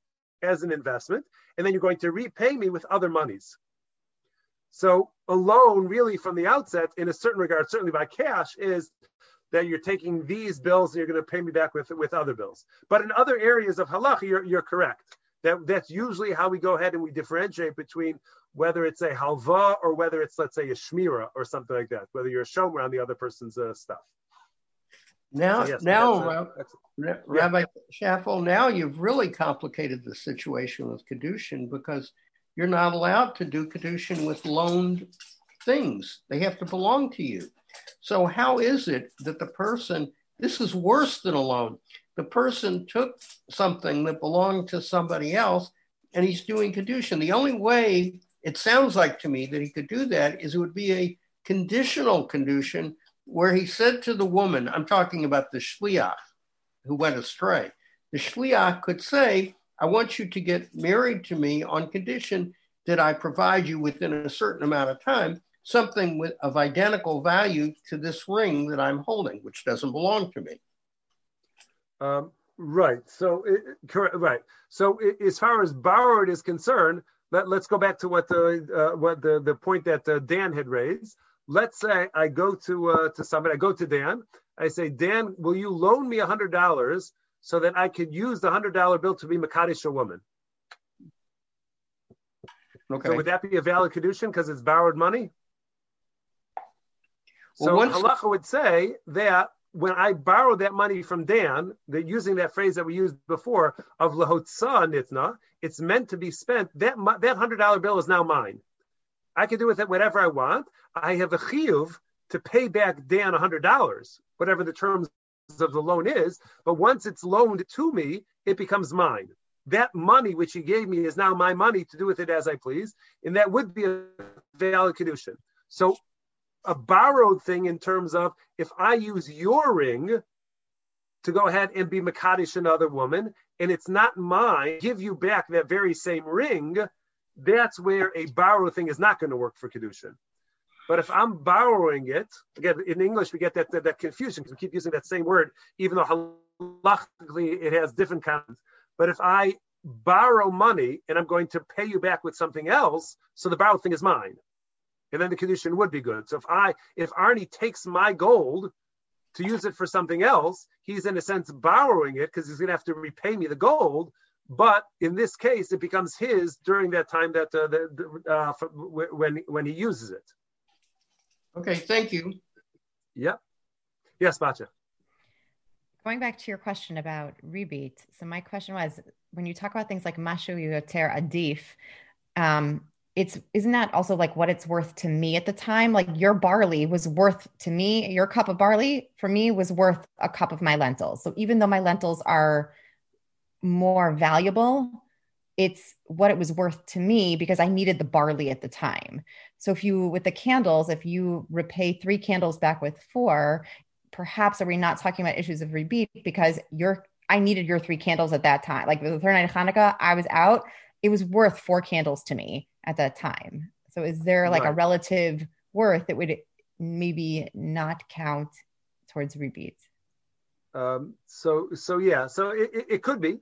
as an investment and then you're going to repay me with other monies. So a loan really from the outset, in a certain regard, certainly by cash, is that you're taking these bills and you're going to pay me back with with other bills. But in other areas of halacha, you're, you're correct. That, that's usually how we go ahead and we differentiate between whether it's a halva or whether it's, let's say, a shmira or something like that, whether you're a shomer on the other person's uh, stuff. Now, so yes, now, uh, Rabbi yeah. Schaffel, now you've really complicated the situation with Kedushin because you're not allowed to do Kedushin with loaned things. They have to belong to you. So, how is it that the person, this is worse than a loan, the person took something that belonged to somebody else and he's doing Kedushin? The only way it sounds like to me that he could do that is it would be a conditional condition where he said to the woman, I'm talking about the shliach who went astray. The shliach could say, I want you to get married to me on condition that I provide you within a certain amount of time something with, of identical value to this ring that I'm holding, which doesn't belong to me. Um, right. So, it, correct. Right. So, it, as far as borrowed is concerned, let, us go back to what the uh, what the the point that uh, Dan had raised. Let's say I go to uh, to somebody. I go to Dan. I say, Dan, will you loan me a hundred dollars so that I could use the hundred dollar bill to be Makadish a woman? Okay. So would that be a valid kedushin because it's borrowed money? Well, so once... halacha would say that when I borrowed that money from Dan, that using that phrase that we used before of lahotza nitna, it's meant to be spent. That that hundred dollar bill is now mine. I can do with it whatever I want. I have a chiyuv to pay back Dan hundred dollars, whatever the terms of the loan is. But once it's loaned to me, it becomes mine. That money which he gave me is now my money to do with it as I please, and that would be a valid kedushin. So a borrowed thing in terms of if I use your ring to go ahead and be Makadish another woman, and it's not mine, give you back that very same ring, that's where a borrowed thing is not going to work for Kedushin. But if I'm borrowing it, again, in English, we get that, that, that confusion because we keep using that same word, even though halachically it has different kinds. But if I borrow money and I'm going to pay you back with something else, so the borrowed thing is mine and then the condition would be good. So if I if Arnie takes my gold to use it for something else, he's in a sense borrowing it because he's going to have to repay me the gold. But in this case, it becomes his during that time that uh, the, uh, when when he uses it. Okay, thank you. Yep. Yes, Bacha. Going back to your question about rebate, so my question was when you talk about things like mashu yoter adif, um, it's isn't that also like what it's worth to me at the time? Like your barley was worth to me your cup of barley for me was worth a cup of my lentils. So even though my lentils are more valuable it's what it was worth to me because i needed the barley at the time. So if you with the candles if you repay three candles back with four perhaps are we not talking about issues of rebate because your i needed your three candles at that time. Like the third night of hanukkah i was out. It was worth four candles to me at that time. So is there like right. a relative worth that would maybe not count towards rebates? Um, so so yeah, so it, it, it could be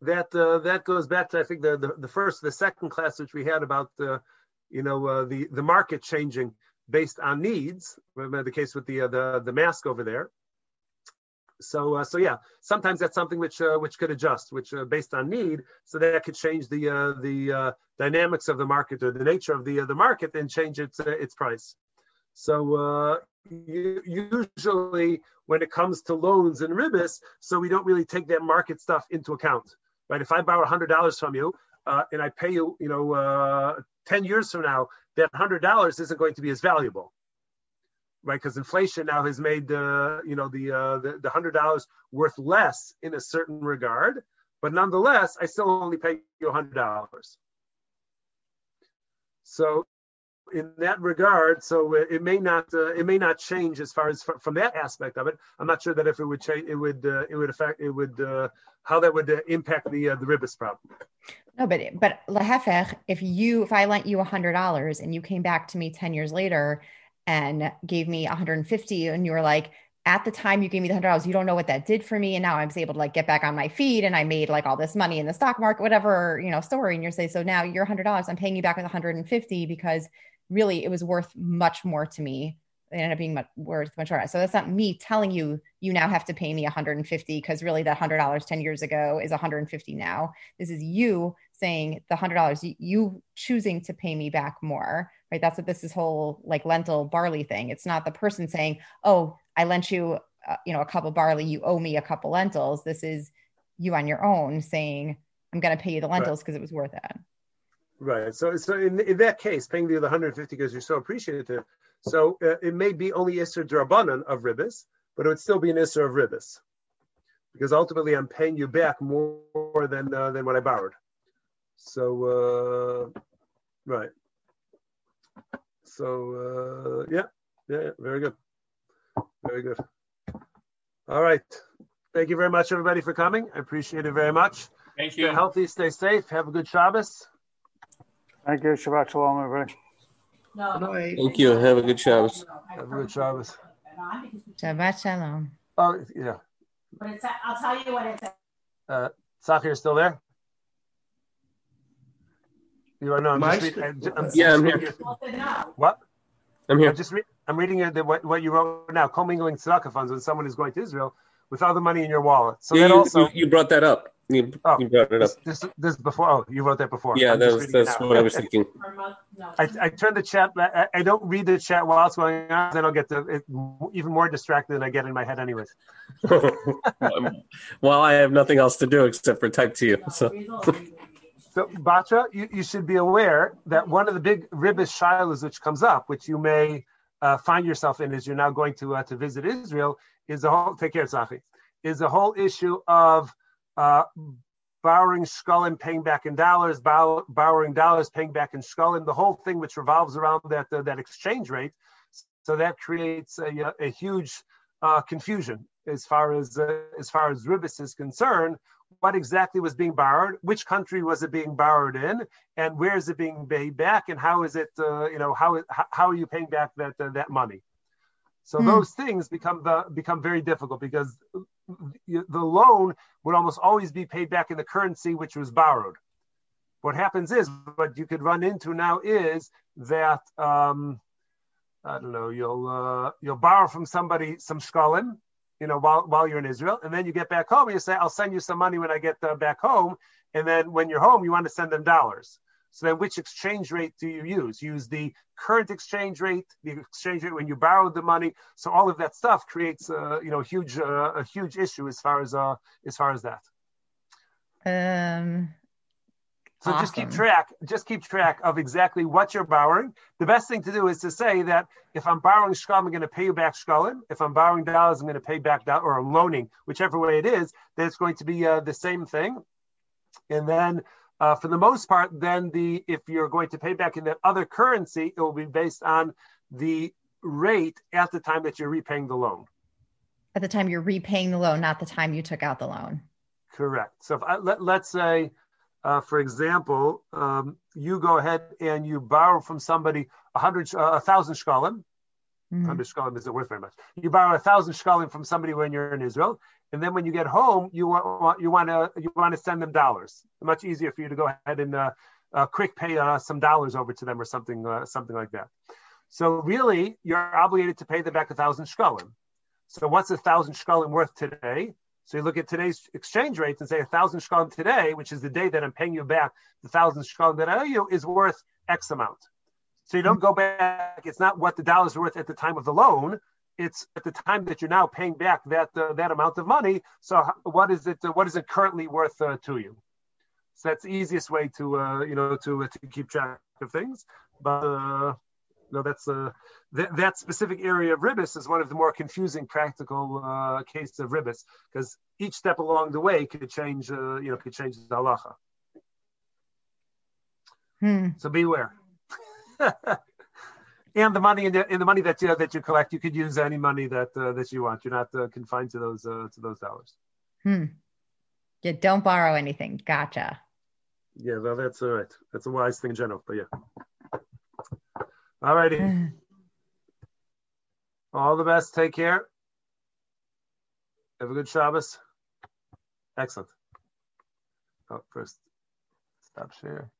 that uh, that goes back to I think the, the, the first the second class which we had about the you know uh, the the market changing based on needs. Remember the case with the uh, the the mask over there. So uh, so yeah, sometimes that's something which uh, which could adjust, which uh, based on need, so that could change the uh, the uh, dynamics of the market or the nature of the uh, the market and change its its price. So usually when it comes to loans and ribis, so we don't really take that market stuff into account, right? If I borrow hundred dollars from you and I pay you, you know, ten years from now, that hundred dollars isn't going to be as valuable right? Because inflation now has made the you know the uh, the, the hundred dollars worth less in a certain regard, but nonetheless, I still only pay you a hundred dollars. So, in that regard, so it may not uh, it may not change as far as from that aspect of it. I'm not sure that if it would change, it would uh, it would affect it would uh, how that would uh, impact the uh, the ribis problem. No, but but lahefech, if you if I lent you a hundred dollars and you came back to me ten years later and gave me 150 and you were like at the time you gave me the hundred dollars you don't know what that did for me and now i was able to like get back on my feet and i made like all this money in the stock market whatever you know story and you're saying so now you're hundred dollars i'm paying you back with 150 because really it was worth much more to me. It ended up being much, worth much more. So that's not me telling you you now have to pay me 150 because really that hundred dollars 10 years ago is 150 now. This is you saying the hundred dollars you choosing to pay me back more right? That's what this is whole like lentil barley thing. It's not the person saying, "Oh, I lent you, uh, you know, a cup of barley. You owe me a couple lentils." This is you on your own saying, "I'm going to pay you the lentils because right. it was worth it." Right. So, so in, in that case, paying you the 150 because you're so appreciative. So uh, it may be only Isser Drabanan of Ribis, but it would still be an Isser of Ribis. Because ultimately I'm paying you back more than uh, than what I borrowed. So, uh, right. So uh, yeah, yeah, very good, very good. All right, thank you very much, everybody, for coming. I appreciate it very much. Thank you. Stay healthy, stay safe. Have a good Shabbos. Thank you. Shabbat shalom, everybody. No. Thank you. Have a good Shabbos. Have a good Shabbos. Shabbat shalom. Oh yeah. But it's, I'll tell you what it's. Uh, Sakir still there? You are no. I'm just I read, I'm, I'm Yeah, I'm here. What? I'm here. I'm just re- I'm reading your, the, what, what you wrote now. Commingling tzedakah funds when someone is going to Israel with all the money in your wallet. So Yeah, that you, also you, you brought that up. You, you oh, brought it up. this, this this before. Oh, you wrote that before. Yeah, I'm just that's, that's what I was thinking. I, I turn the chat. I, I don't read the chat while it's going on. Then I'll get the, it, even more distracted than I get in my head, anyways. well, I have nothing else to do except for type to you. So. So, Batra, you, you should be aware that one of the big ribis shailas which comes up, which you may uh, find yourself in as you're now going to uh, to visit Israel, is the whole take care, Safi, is the whole issue of uh, borrowing shkalim, paying back in dollars, borrowing dollars, paying back in shkalim, the whole thing which revolves around that uh, that exchange rate. So that creates a, a huge uh, confusion as far as uh, as far as ribis is concerned. What exactly was being borrowed? Which country was it being borrowed in? And where is it being paid back? And how is it? Uh, you know, how how are you paying back that uh, that money? So Hmm. those things become the, become very difficult because the loan would almost always be paid back in the currency which was borrowed. What happens is, what you could run into now is that um, I don't know, you'll uh, you'll borrow from somebody some shkalim, you know, while while you're in Israel, and then you get back home, and you say, "I'll send you some money when I get uh, back home," and then when you're home, you want to send them dollars. So then, which exchange rate do you use? Use the current exchange rate, the exchange rate when you borrowed the money. So all of that stuff creates, uh, you know, huge uh, a huge issue as far as uh, as far as that. Um, So just keep track, just keep track of exactly what you're borrowing. The best thing to do is to say that if I'm borrowing shkalim, I'm going to pay you back shkalim. If I'm borrowing dollars, I'm going to pay back dollars, or loaning, whichever way it is, then it's going to be uh, the same thing. And then, uh, for the most part, then the if you're going to pay back in that other currency, it will be based on the rate at the time that you're repaying the loan. at the time you're repaying the loan, not the time you took out the loan. Correct. So if I, let, let's say, uh, for example, um, you go ahead and you borrow from somebody a hundred, uh, a thousand shkalim. Mhm. Hundred shkalim isn't worth very much. You borrow a thousand shkalim from somebody when you're in Israel, and then when you get home, you want you want to you want to send them dollars. Much easier for you to go ahead and uh, uh, quick pay uh, some dollars over to them or something uh, something like that. So really, you're obligated to pay them back a thousand shkalim. So what's a thousand shkalim worth today? So you look at today's exchange rates and say a thousand shkalim today, which is the day that I'm paying you back, the thousand shkalim that I owe you is worth X amount. So you don't go back. It's not what the dollar is worth at the time of the loan. It's at the time that you're now paying back that uh, that amount of money. So what is it? Uh, what is it currently worth uh, to you? So that's the easiest way to uh, you know to uh, to keep track of things. But uh, no, that's a that, that specific area of ribis is one of the more confusing practical uh, cases of ribis because each step along the way could change uh, you know could change the halacha. Hmm. So beware. and the money in the, in the money that you that you collect, you could use any money that uh, that you want. You're not uh, confined to those uh, to those dollars. Hmm. Yeah, don't borrow anything. Gotcha. Yeah, well, that's all right. That's a wise thing in general. But yeah. All righty. All the best. Take care. Have a good Shabbos. Excellent. Oh, first, stop share.